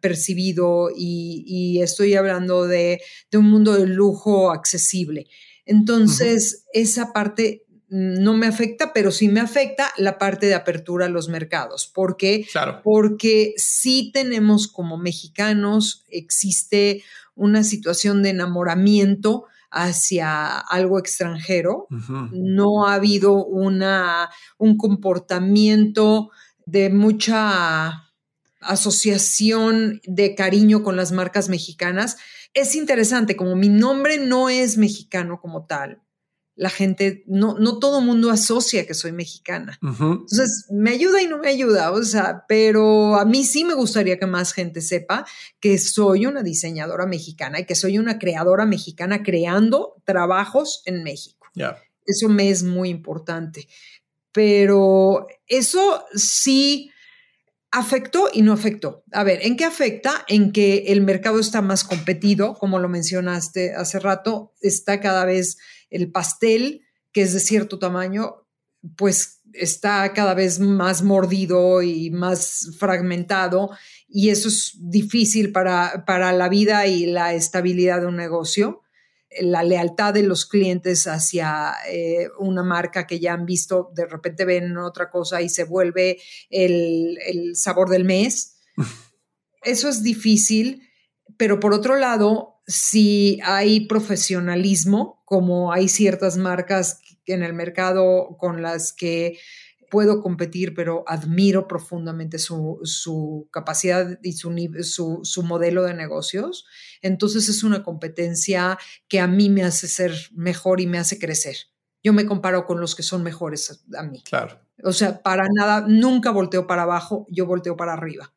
percibido y, estoy hablando de, un mundo de lujo accesible. Entonces, esa parte no me afecta, pero sí me afecta la parte de apertura a los mercados. ¿Por qué? Porque sí tenemos como mexicanos, existe una situación de enamoramiento hacia algo extranjero. No ha habido una, un comportamiento de mucha asociación de cariño con las marcas mexicanas. Es interesante, como mi nombre no es mexicano como tal, la gente, no, no todo mundo asocia que soy mexicana. Entonces, me ayuda y no me ayuda, o sea, pero a mí sí me gustaría que más gente sepa que soy una diseñadora mexicana y que soy una creadora mexicana creando trabajos en México. Eso me es muy importante. Pero eso sí afectó y no afectó. A ver, ¿en qué afecta? En que el mercado está más competido, como lo mencionaste hace rato, está cada vez el pastel, que es de cierto tamaño, pues está cada vez más mordido y más fragmentado y eso es difícil para, para la vida y la estabilidad de un negocio la lealtad de los clientes hacia eh, una marca que ya han visto, de repente ven otra cosa y se vuelve el, sabor del mes. Eso es difícil, pero por otro lado, si hay profesionalismo, como hay ciertas marcas en el mercado con las que puedo competir, pero admiro profundamente su, capacidad y su, su, modelo de negocios. Entonces es una competencia que a mí me hace ser mejor y me hace crecer. Yo me comparo con los que son mejores a mí. Claro. O sea, para nada, nunca volteo para abajo, yo volteo para arriba.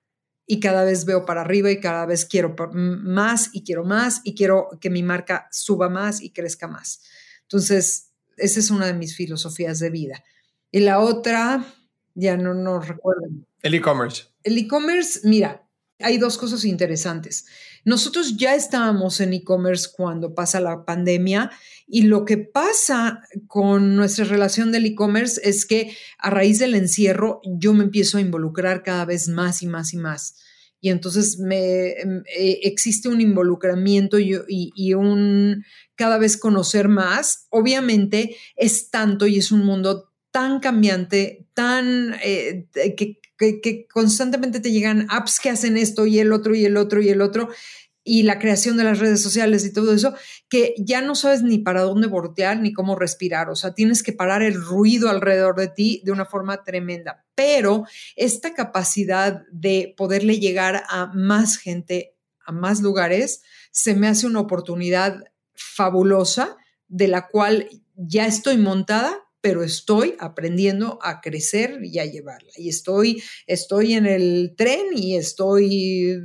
Y cada vez veo para arriba y cada vez quiero más y quiero más y quiero que mi marca suba más y crezca más. Entonces, esa es una de mis filosofías de vida. Y la otra, ya no, no recuerdo. El e-commerce. El e-commerce, mira, hay dos cosas interesantes. Nosotros ya estábamos en e-commerce cuando pasa la pandemia y lo que pasa con nuestra relación del e-commerce es que a raíz del encierro yo me empiezo a involucrar cada vez más y más y más. Y entonces me, eh, existe un involucramiento y, y un cada vez conocer más. Obviamente es tanto y es un mundo tan cambiante, tan eh, que, que, constantemente te llegan apps que hacen esto y el otro y el otro y el otro y la creación de las redes sociales y todo eso, que ya no sabes ni para dónde voltear ni cómo respirar. O sea, tienes que parar el ruido alrededor de ti de una forma tremenda. Pero esta capacidad de poderle llegar a más gente, a más lugares, se me hace una oportunidad fabulosa de la cual ya estoy montada pero estoy aprendiendo a crecer y a llevarla. Y estoy, estoy en el tren y estoy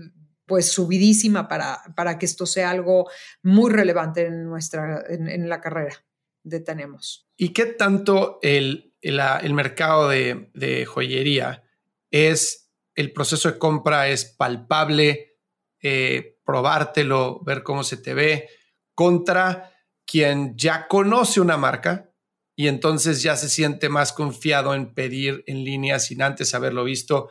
pues subidísima para, para que esto sea algo muy relevante en nuestra, en, la carrera. de tenemos. ¿Y qué tanto el, el, mercado de, de, joyería es, el proceso de compra es palpable, eh, probártelo, ver cómo se te ve, contra quien ya conoce una marca y entonces ya se siente más confiado en pedir en línea sin antes haberlo visto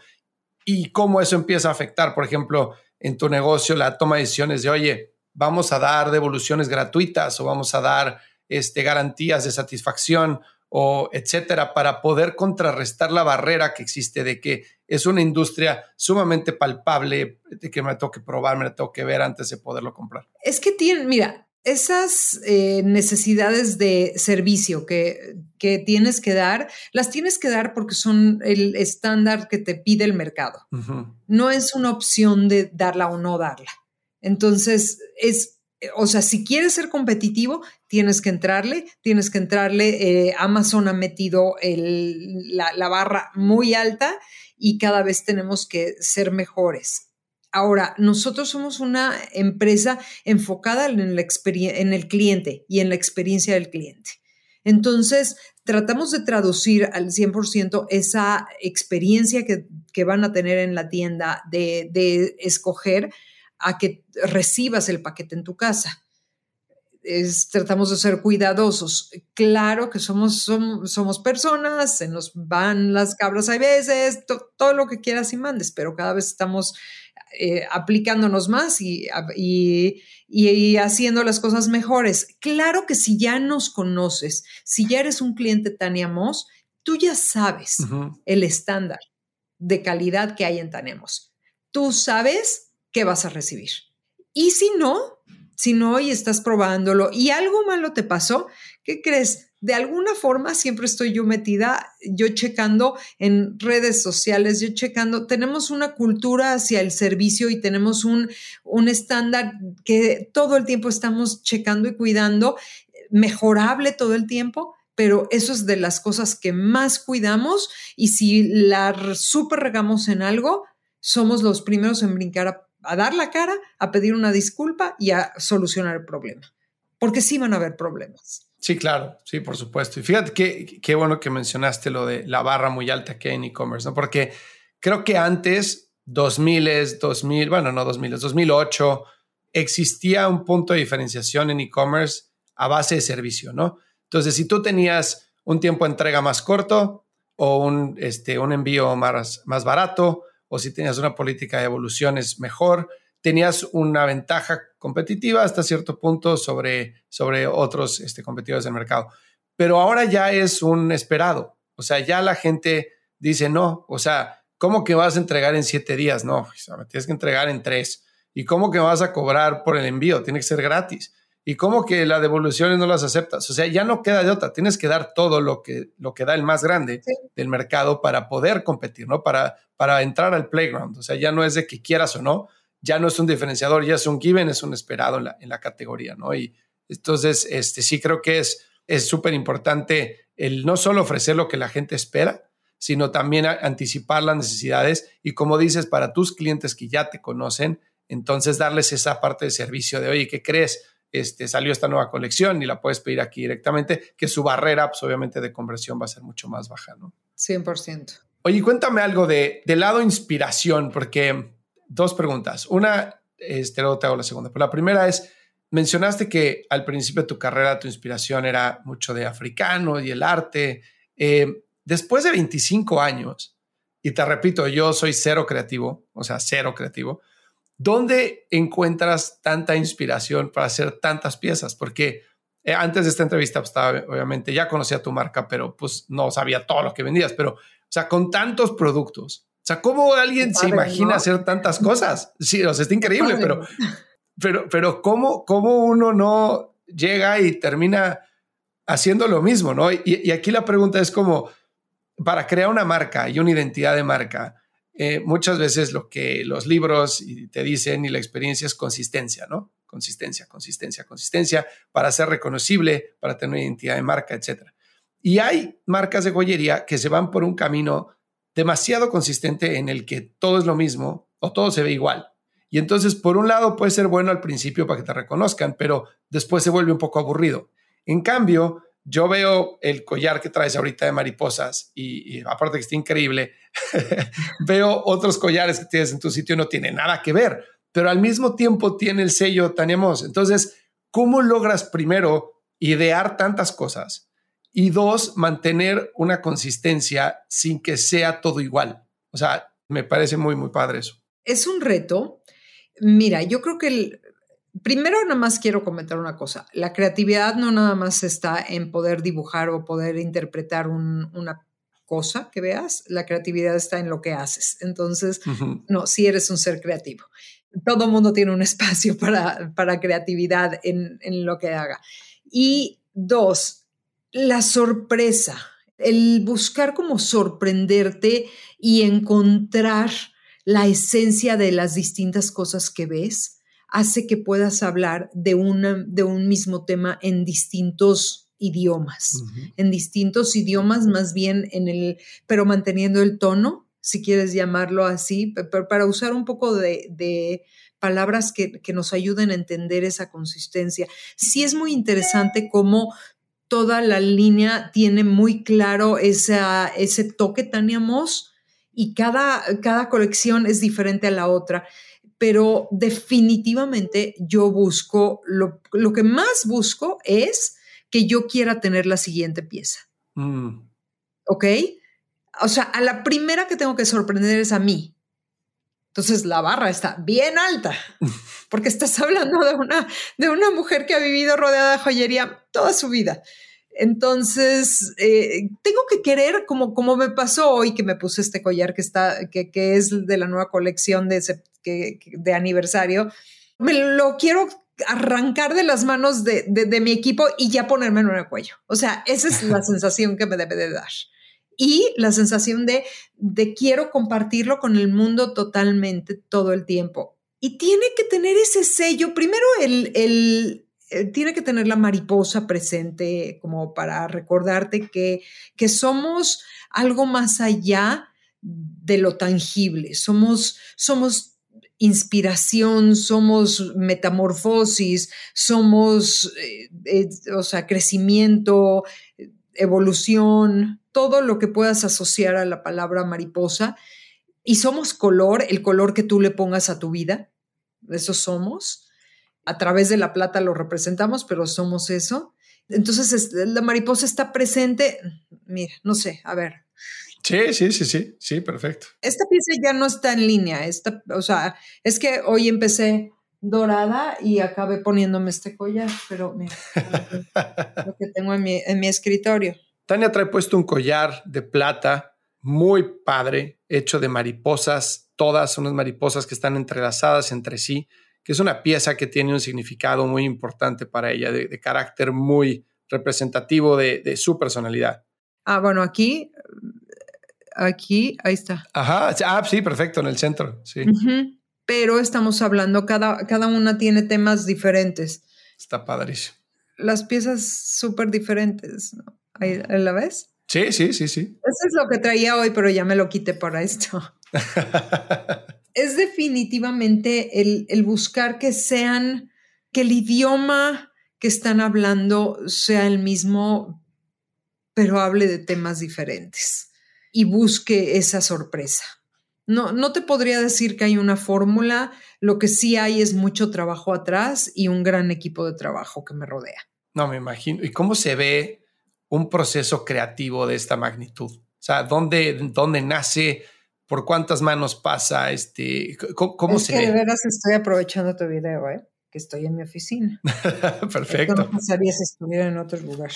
y cómo eso empieza a afectar, por ejemplo, en tu negocio la toma de decisiones de, oye, vamos a dar devoluciones gratuitas o vamos a dar este, garantías de satisfacción o etcétera, para poder contrarrestar la barrera que existe de que es una industria sumamente palpable, de que me tengo que probar, me la tengo que ver antes de poderlo comprar. Es que tienen, mira, esas eh, necesidades de servicio que, que, tienes que dar, las tienes que dar porque son el estándar que te pide el mercado. No es una opción de darla o no darla. Entonces, es, o sea, si quieres ser competitivo, tienes que entrarle, tienes que entrarle. Eh, Amazon ha metido la, la barra muy alta y cada vez tenemos que ser mejores. Ahora, nosotros somos una empresa enfocada en, en, el cliente y en la experiencia del cliente. Entonces, tratamos de traducir al 100% esa experiencia que, que, van a tener en la tienda de, de escoger a que recibas el paquete en tu casa. Tratamos de ser cuidadosos. Claro que somos, somos, personas, se nos van las cabras a veces, todo lo que quieras y mandes, pero cada vez estamos eh, aplicándonos más y, y, haciendo las cosas mejores. Claro que si ya nos conoces, si ya eres un cliente Tania Moss, tú ya sabes el estándar de calidad que hay en Tanemos. Tú sabes ¿qué vas a recibir. Y si no, si no y estás probándolo y algo malo te pasó, ¿qué crees? De alguna forma siempre estoy yo metida, yo checando en redes sociales, yo checando, tenemos una cultura hacia el servicio y tenemos un, un estándar que todo el tiempo estamos checando y cuidando, mejorable todo el tiempo, pero eso es de las cosas que más cuidamos y si la super regamos en algo, somos los primeros en brincar a a dar la cara, a pedir una disculpa y a solucionar el problema. Porque sí van a haber problemas. Sí, claro, sí, por supuesto. Y fíjate qué, qué bueno que mencionaste lo de la barra muy alta que hay en e-commerce, ¿no? Porque creo que antes, 2000, 2000, bueno, no 2000, 2008, existía un punto de diferenciación en e-commerce a base de servicio, ¿no? Entonces, si tú tenías un tiempo de entrega más corto o un, este, un envío más, más barato o si tenías una política de evoluciones mejor, tenías una ventaja competitiva hasta cierto punto sobre, sobre otros este, competidores del mercado. Pero ahora ya es un esperado. O sea, ya la gente dice, no, o sea, ¿cómo que vas a entregar en siete días? No, tienes que entregar en tres. ¿Y cómo que vas a cobrar por el envío? Tiene que ser gratis. ¿Y cómo que las devoluciones no las aceptas? O sea, ya no queda de otra. Tienes que dar todo lo que, lo que da el más grande del mercado para poder competir, ¿no? Para, para entrar al playground. O sea, ya no es de que quieras o no, ya no es un diferenciador, ya es un given, es un esperado en la, en la categoría, ¿no? Y entonces, este, sí creo que es súper importante el no solo ofrecer lo que la gente espera, sino también anticipar las necesidades y como dices, para tus clientes que ya te conocen, entonces darles esa parte de servicio de, oye, ¿qué crees? Este, salió esta nueva colección y la puedes pedir aquí directamente, que su barrera, pues, obviamente, de conversión va a ser mucho más baja, ¿no? 100%. Oye, cuéntame algo de, del lado inspiración, porque dos preguntas. Una, este, luego te hago la segunda. Pero la primera es, mencionaste que al principio de tu carrera tu inspiración era mucho de africano y el arte. Eh, después de 25 años, y te repito, yo soy cero creativo, o sea, cero creativo, ¿dónde encuentras tanta inspiración para hacer tantas piezas? Porque eh, antes de esta entrevista, pues, estaba, obviamente ya conocía tu marca, pero pues no sabía todo lo que vendías, pero o sea, con tantos productos. O sea, ¿cómo alguien se imagina hacer tantas cosas? Sí, o sea, está increíble, pero, pero, pero ¿cómo, ¿cómo uno no llega y termina haciendo lo mismo, ¿no? Y, aquí la pregunta es como, para crear una marca y una identidad de marca, eh, muchas veces lo que los libros te dicen y la experiencia es consistencia, ¿no? Consistencia, consistencia, consistencia, para ser reconocible, para tener una identidad de marca, etcétera. Y hay marcas de joyería que se van por un camino demasiado consistente en el que todo es lo mismo o todo se ve igual. Y entonces, por un lado, puede ser bueno al principio para que te reconozcan, pero después se vuelve un poco aburrido. En cambio, yo veo el collar que traes ahorita de mariposas y, aparte que está increíble, veo otros collares que tienes en tu sitio y no tiene nada que ver, pero al mismo tiempo tiene el sello Taniamos. Entonces, ¿cómo logras primero idear tantas cosas y dos, mantener una consistencia sin que sea todo igual? O sea, me parece muy, muy padre eso. Es un reto. Mira, yo creo que el, Primero, nada más quiero comentar una cosa. La creatividad no nada más está en poder dibujar o poder interpretar una cosa que veas. La creatividad está en lo que haces. Entonces, no, si eres un ser creativo. Todo mundo tiene un espacio para, para creatividad en, en lo que haga. Y dos, la sorpresa, el buscar como sorprenderte y encontrar la esencia de las distintas cosas que ves hace que puedas hablar de, una, de un mismo tema en distintos idiomas, en distintos idiomas más bien en el, pero manteniendo el tono, si quieres llamarlo así, para usar un poco de, palabras que, que, nos ayuden a entender esa consistencia. Sí es muy interesante cómo toda la línea tiene muy claro esa, ese toque Tania Moss y cada, cada colección es diferente a la otra pero definitivamente yo busco, lo, que más busco es que yo quiera tener la siguiente pieza. Mm. ¿Ok? O sea, a la primera que tengo que sorprender es a mí. Entonces la barra está bien alta, porque estás hablando de una, de una mujer que ha vivido rodeada de joyería toda su vida. Entonces, eh, tengo que querer, como, como me pasó hoy que me puse este collar que, está, que, que es de la nueva colección de, de aniversario, me lo quiero arrancar de las manos de, de, mi equipo y ya ponerme en el cuello. O sea, esa es la sensación que me debe de dar. Y la sensación de, de quiero compartirlo con el mundo totalmente todo el tiempo. Y tiene que tener ese sello, primero el, el eh, tiene que tener la mariposa presente como para recordarte que, que somos algo más allá de lo tangible, somos, somos inspiración, somos metamorfosis, somos, eh, eh, o sea, crecimiento, evolución, todo lo que puedas asociar a la palabra mariposa. Y somos color, el color que tú le pongas a tu vida, eso somos a través de la plata lo representamos, pero somos eso. Entonces, la mariposa está presente. Mira, no sé, a ver. Sí, sí, sí, sí, sí, perfecto. Esta pieza ya no está en línea. Esta, o sea, es que hoy empecé dorada y acabé poniéndome este collar, pero mira, lo que tengo en mi, en mi escritorio. Tania trae puesto un collar de plata muy padre, hecho de mariposas, todas unas mariposas que están entrelazadas entre sí que es una pieza que tiene un significado muy importante para ella, de, carácter muy representativo de, su personalidad. Ah, bueno, aquí, aquí, ahí está. Ajá, ah, sí, perfecto, en el centro, sí. Pero estamos hablando, cada, cada una tiene temas diferentes. Está padrísimo. Las piezas súper diferentes, ¿no? ¿Ahí, ¿La ves? Sí, sí, sí, sí. Eso es lo que traía hoy, pero ya me lo quité para esto. es definitivamente el, buscar que sean, que el idioma que están hablando sea el mismo, pero hable de temas diferentes y busque esa sorpresa. No, no te podría decir que hay una fórmula, lo que sí hay es mucho trabajo atrás y un gran equipo de trabajo que me rodea. No, me imagino. ¿Y cómo se ve un proceso creativo de esta magnitud? O sea, ¿dónde, dónde nace? Por cuántas manos pasa, este, cómo, es que De veras estoy aprovechando tu video, ¿eh? que estoy en mi oficina. Perfecto. no pasaría si estuviera en otro lugar.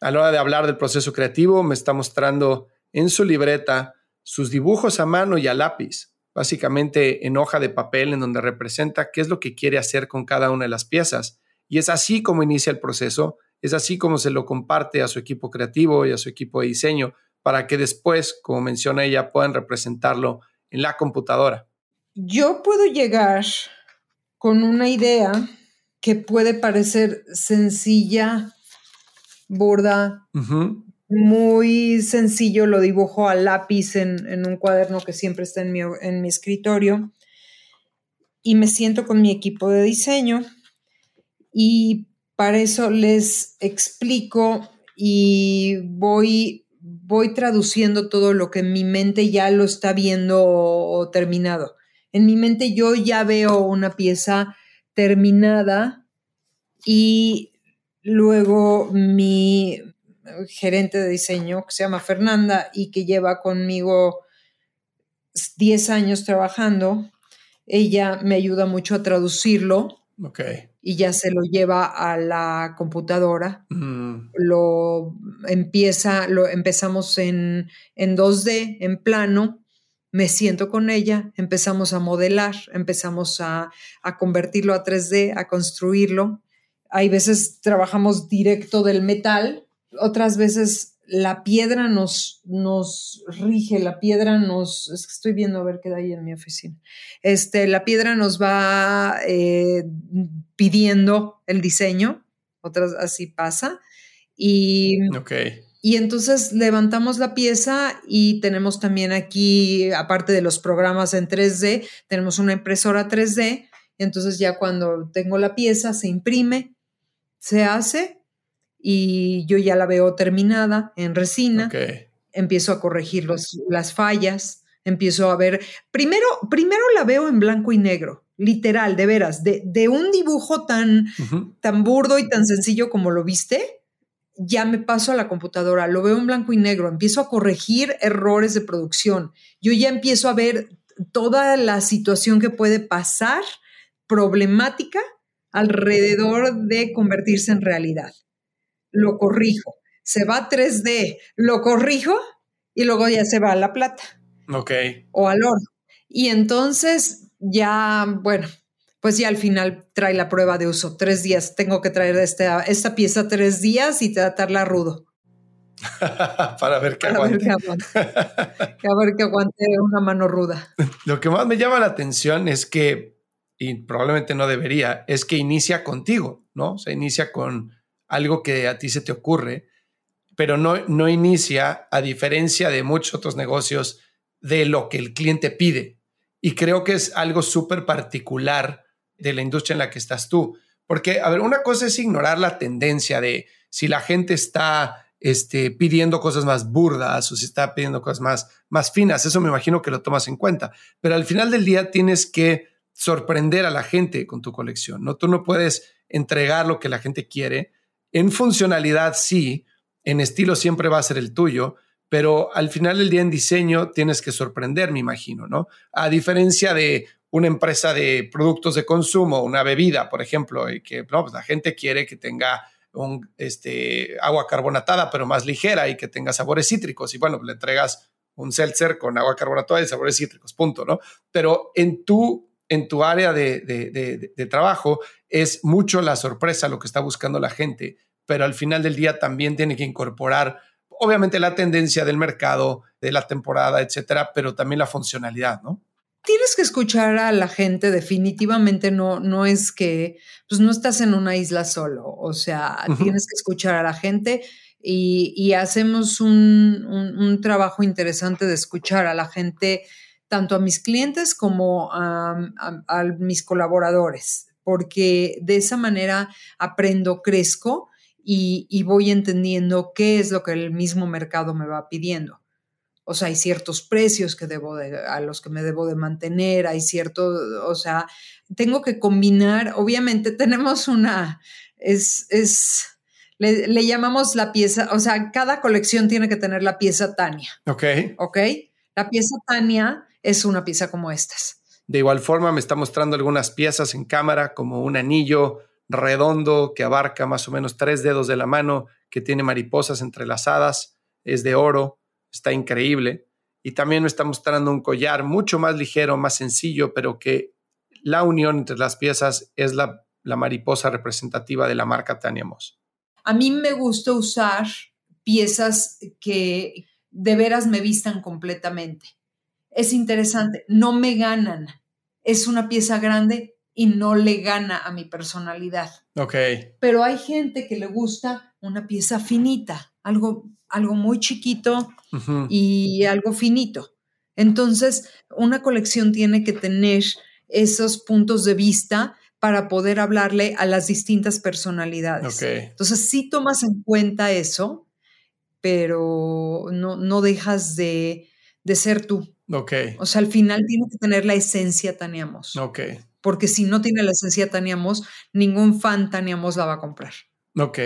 A la hora de hablar del proceso creativo, me está mostrando en su libreta sus dibujos a mano y a lápiz, básicamente en hoja de papel en donde representa qué es lo que quiere hacer con cada una de las piezas. Y es así como inicia el proceso, es así como se lo comparte a su equipo creativo y a su equipo de diseño para que después, como menciona ella, puedan representarlo en la computadora. Yo puedo llegar con una idea que puede parecer sencilla, burda, muy sencillo, lo dibujo a lápiz en, un cuaderno que siempre está en mi, en mi escritorio y me siento con mi equipo de diseño y para eso les explico y voy, voy traduciendo todo lo que mi mente ya lo está viendo terminado. En mi mente yo ya veo una pieza terminada y luego mi gerente de diseño, que se llama Fernanda y que lleva conmigo 10 años trabajando, ella me ayuda mucho a traducirlo. Y ya se lo lleva a la computadora. Mm. Lo empieza, lo empezamos en, en 2D, en plano. Me siento con ella, empezamos a modelar, empezamos a, a convertirlo a 3D, a construirlo. Hay veces trabajamos directo del metal, otras veces la piedra nos, nos rige, la piedra nos, estoy viendo a ver qué da ahí en mi oficina, este, la piedra nos va eh, pidiendo el diseño, otras así pasa, y, y entonces levantamos la pieza y tenemos también aquí, aparte de los programas en 3D, tenemos una impresora 3D, y entonces ya cuando tengo la pieza se imprime, se hace y yo ya la veo terminada en resina. Empiezo a corregir las fallas, empiezo a ver, primero, primero la veo en blanco y negro, literal, de veras, de, de un dibujo tan, tan burdo y tan sencillo como lo viste, ya me paso a la computadora, lo veo en blanco y negro, empiezo a corregir errores de producción, yo ya empiezo a ver toda la situación que puede pasar problemática alrededor de convertirse en realidad lo corrijo. Se va a 3D, lo corrijo y luego ya se va a la plata. Ok. O al oro. Y entonces ya, bueno, pues ya al final trae la prueba de uso. Tres días. Tengo que traer esta, esta pieza tres días y tratarla rudo. Para ver que aguante. a ver que aguante una mano ruda. Lo que más me llama la atención es que, y probablemente no debería, es que inicia contigo, ¿no? O sea, inicia con algo que a ti se te ocurre, pero no, no inicia, a diferencia de muchos otros negocios, de lo que el cliente pide. Y creo que es algo súper particular de la industria en la que estás tú. Porque, a ver, una cosa es ignorar la tendencia de si la gente está este, pidiendo cosas más burdas o si está pidiendo cosas más, más finas. Eso me imagino que lo tomas en cuenta. Pero al final del día tienes que sorprender a la gente con tu colección. ¿no? Tú no puedes entregar lo que la gente quiere, en funcionalidad sí, en estilo siempre va a ser el tuyo, pero al final del día en diseño tienes que sorprender, me imagino, ¿no? A diferencia de una empresa de productos de consumo, una bebida, por ejemplo, y que pues la gente quiere que tenga un, este, agua carbonatada, pero más ligera y que tenga sabores cítricos. Y bueno, le entregas un seltzer con agua carbonatada y sabores cítricos, punto, ¿no? Pero en tu, en tu área de, de trabajo es mucho la sorpresa lo que está buscando la gente pero al final del día también tiene que incorporar, obviamente, la tendencia del mercado, de la temporada, etcétera, pero también la funcionalidad, ¿no? Tienes que escuchar a la gente, definitivamente no, no es que, pues no estás en una isla solo, o sea, tienes que escuchar a la gente y, hacemos un, trabajo interesante de escuchar a la gente, tanto a mis clientes como a mis colaboradores, porque de esa manera aprendo, crezco y, voy entendiendo qué es lo que el mismo mercado me va pidiendo. O sea, hay ciertos precios que debo a los que me debo de mantener, hay cierto, o sea, tengo que combinar, obviamente tenemos una, es, es, le, le, llamamos la pieza, o sea, cada colección tiene que tener la pieza Tania. Ok. Ok. La pieza Tania es una pieza como estas. De igual forma, me está mostrando algunas piezas en cámara, como un anillo, redondo que abarca más o menos tres dedos de la mano, que tiene mariposas entrelazadas, es de oro, está increíble. Y también me está mostrando un collar mucho más ligero, más sencillo, pero que la unión entre las piezas es la, la mariposa representativa de la marca Tania Moss. A mí me gusta usar piezas que de veras me vistan completamente. Es interesante, no me ganan. Es una pieza grande, y no le gana a mi personalidad. Ok. Pero hay gente que le gusta una pieza finita, algo, algo muy chiquito y algo finito. Entonces, una colección tiene que tener esos puntos de vista para poder hablarle a las distintas personalidades. Okay. Entonces, si tomas en cuenta eso pero no, no dejas de, de ser tú. Ok. O sea, al final tiene que tener la esencia Tania Moss. Ok. Porque si no tiene la esencia Tania Moss, ningún fan Tania Moss la va a comprar. Ok.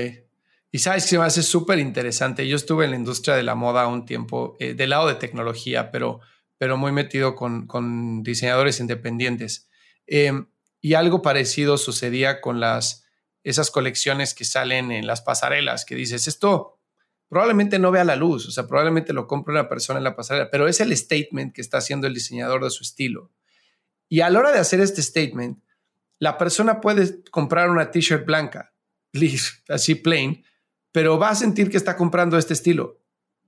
Y sabes que me hace súper interesante. Yo estuve en la industria de la moda un tiempo, eh, del lado de tecnología, pero, pero muy metido con, con diseñadores independientes. Em, y algo parecido sucedía con las, esas colecciones que salen en las pasarelas, que dices, esto probablemente no vea la luz, o sea, probablemente lo compre una persona en la pasarela, pero es el statement que está haciendo el diseñador de su estilo. Y a la hora de hacer este statement, la persona puede comprar una t-shirt blanca, así plain, pero va a sentir que está comprando este estilo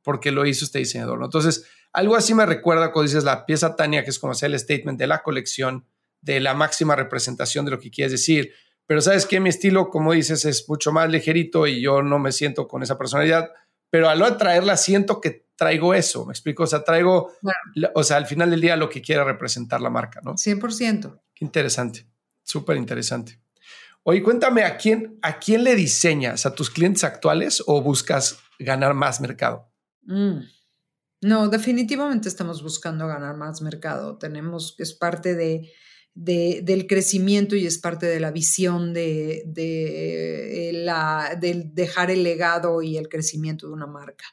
porque lo hizo este diseñador. Entonces, algo así me recuerda cuando dices la pieza Tania, que es como hacer el statement de la colección, de la máxima representación de lo que quieres decir. Pero sabes que mi estilo, como dices, es mucho más ligerito y yo no me siento con esa personalidad pero al no traerla siento que traigo eso, me explico, o sea, traigo, o sea, al final del día lo que quiera representar la marca, ¿no? 100%. Qué interesante, súper interesante. Oye, cuéntame, ¿a quién, ¿a quién le diseñas? ¿A tus clientes actuales o buscas ganar más mercado? Mm. No, definitivamente estamos buscando ganar más mercado. Tenemos, es parte de, del crecimiento y es parte de la visión de, de, la, dejar el legado y el crecimiento de una marca.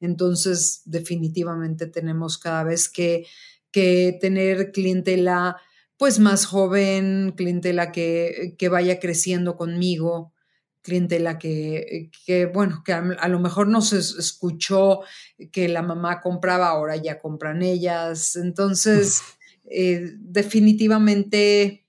Entonces, definitivamente tenemos cada vez que, que tener clientela pues más joven, clientela que, que vaya creciendo conmigo, clientela que, que bueno, que a, a, lo mejor no se escuchó que la mamá compraba, ahora ya compran ellas. Entonces, eh, definitivamente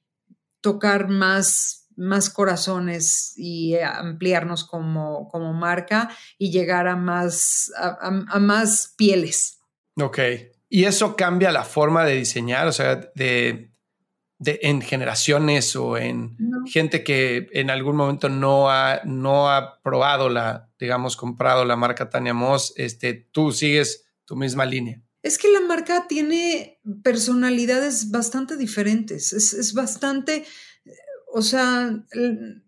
tocar más, más corazones y ampliarnos como, como marca y llegar a más, a, más pieles. Ok. ¿Y eso cambia la forma de diseñar? O sea, de, de en generaciones o en gente que en algún momento no ha, no ha probado la, digamos, comprado la marca Tania Moss, este, tú sigues tu misma línea. Es que la marca tiene personalidades bastante diferentes. Es, bastante, o sea,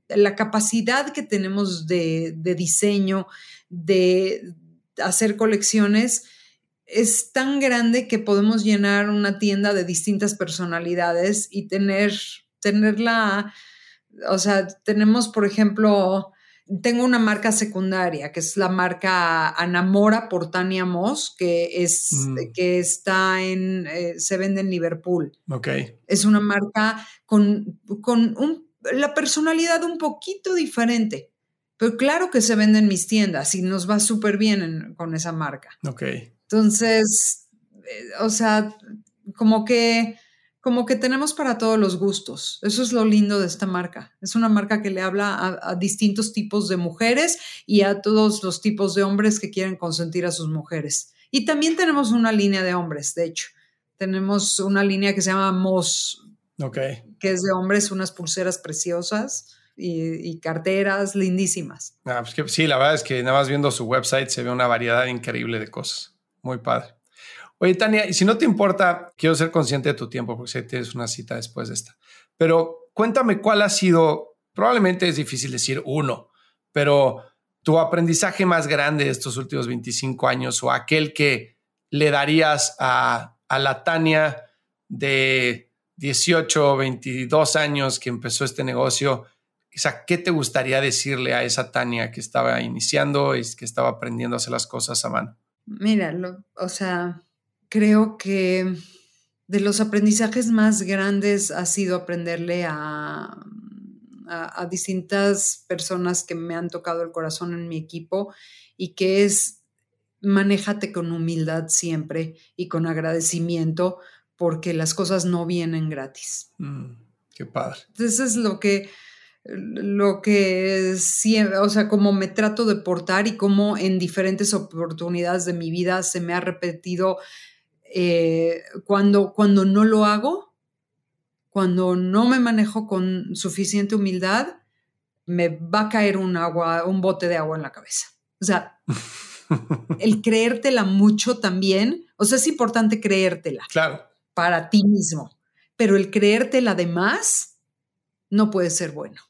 la capacidad que tenemos de, diseño, de hacer colecciones, es tan grande que podemos llenar una tienda de distintas personalidades y tener, tenerla, o sea, tenemos, por ejemplo, tengo una marca secundaria, que es la marca Anamora por Tania Moss, que, es, mm. que está en, eh, se vende en Liverpool. Ok. Es una marca con, con un, la personalidad un poquito diferente, pero claro que se vende en mis tiendas y nos va súper bien con esa marca. Ok. Entonces, eh, o sea, como que como que tenemos para todos los gustos. Eso es lo lindo de esta marca. Es una marca que le habla a, distintos tipos de mujeres y a todos los tipos de hombres que quieren consentir a sus mujeres. Y también tenemos una línea de hombres, de hecho. Tenemos una línea que se llama Moss, okay. que es de hombres, unas pulseras preciosas y, carteras lindísimas. Ah, pues que, sí, la verdad es que nada más viendo su website se ve una variedad increíble de cosas. Muy padre. Oye, Tania, y si no te importa, quiero ser consciente de tu tiempo porque sé tienes una cita después de esta. Pero cuéntame cuál ha sido, probablemente es difícil decir uno, pero tu aprendizaje más grande de estos últimos 25 años o aquel que le darías a, la Tania de 18 o 22 años que empezó este negocio. O ¿qué te gustaría decirle a esa Tania que estaba iniciando y que estaba aprendiendo a hacer las cosas a mano? Mira, o sea, creo que de los aprendizajes más grandes ha sido aprenderle a, a, distintas personas que me han tocado el corazón en mi equipo y que es manéjate con humildad siempre y con agradecimiento porque las cosas no vienen gratis. Mm, qué padre. Entonces es lo que lo que siempre, o sea, como me trato de portar y cómo en diferentes oportunidades de mi vida se me ha repetido eh, cuando, cuando no lo hago, cuando no me manejo con suficiente humildad, me va a caer un agua, un bote de agua en la cabeza. O sea, el creértela mucho también, o sea, es importante creértela. Claro. Para ti mismo, pero el creértela de más no puede ser bueno.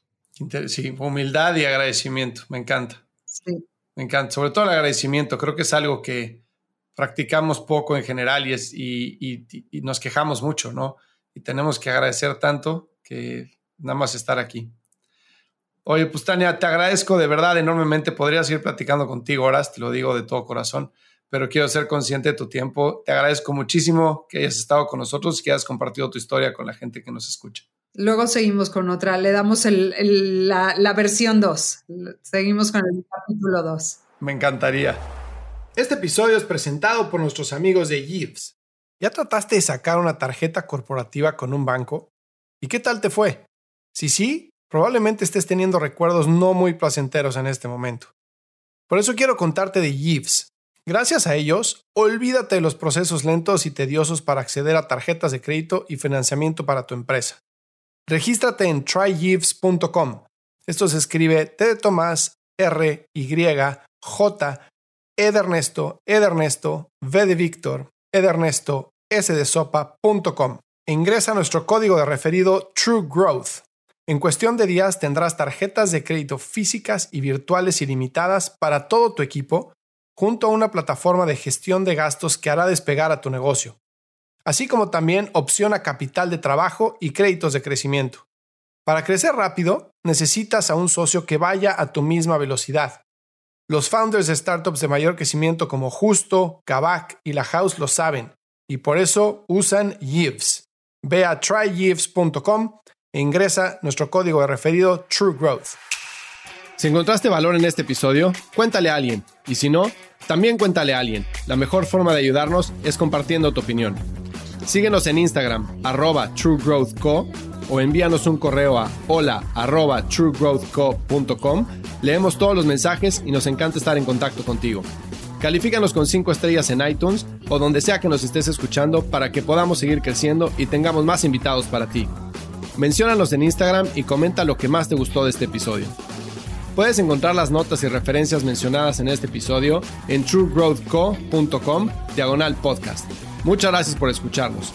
Sí, humildad y agradecimiento, me encanta. Sí. Me encanta, sobre todo el agradecimiento. Creo que es algo que practicamos poco en general y, es, y, nos quejamos mucho, ¿no? Y tenemos que agradecer tanto que nada más estar aquí. Oye, pues Tania, te agradezco de verdad enormemente. Podría seguir platicando contigo horas, te lo digo de todo corazón, pero quiero ser consciente de tu tiempo. Te agradezco muchísimo que hayas estado con nosotros y que hayas compartido tu historia con la gente que nos escucha. Luego seguimos con otra, le damos la, la versión 2. Seguimos con el capítulo 2. Me encantaría. Este episodio es presentado por nuestros amigos de Yves. ¿Ya trataste de sacar una tarjeta corporativa con un banco? ¿Y qué tal te fue? Si sí, probablemente estés teniendo recuerdos no muy placenteros en este momento. Por eso quiero contarte de Yves. Gracias a ellos, olvídate de los procesos lentos y tediosos para acceder a tarjetas de crédito y financiamiento para tu empresa. Regístrate en tryyves.com. Esto se escribe T de Tomás, R, Y, J, Edernesto, Edernesto, V de Víctor, Edernesto, S de sopa.com. ingresa nuestro código de referido True Growth. En cuestión de días tendrás tarjetas de crédito físicas y virtuales ilimitadas para todo tu equipo, junto a una plataforma de gestión de gastos que hará despegar a tu negocio, así como también opción a capital de trabajo y créditos de crecimiento. Para crecer rápido, necesitas a un socio que vaya a tu misma velocidad. Los founders de startups de mayor crecimiento como Justo, Kavak y La House lo saben y por eso usan Yves. Ve a tryyves.com e ingresa nuestro código de referido True Growth. Si encontraste valor en este episodio, cuéntale a alguien. Y si no, también cuéntale a alguien. La mejor forma de ayudarnos es compartiendo tu opinión. Síguenos en Instagram, arroba truegrowthco o envíanos un correo a hola arroba truegrowthco.com. Leemos todos los mensajes y nos encanta estar en contacto contigo. Califícanos con 5 estrellas en iTunes o donde sea que nos estés escuchando para que podamos seguir creciendo y tengamos más invitados para ti. Menciónanos en Instagram y comenta lo que más te gustó de este episodio. Puedes encontrar las notas y referencias mencionadas en este episodio en truegrowthco.com diagonal podcast. Muchas gracias por escucharnos.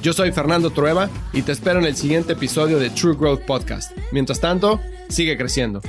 Yo soy Fernando Trueba y te espero en el siguiente episodio de True Growth Podcast. Mientras tanto, sigue creciendo.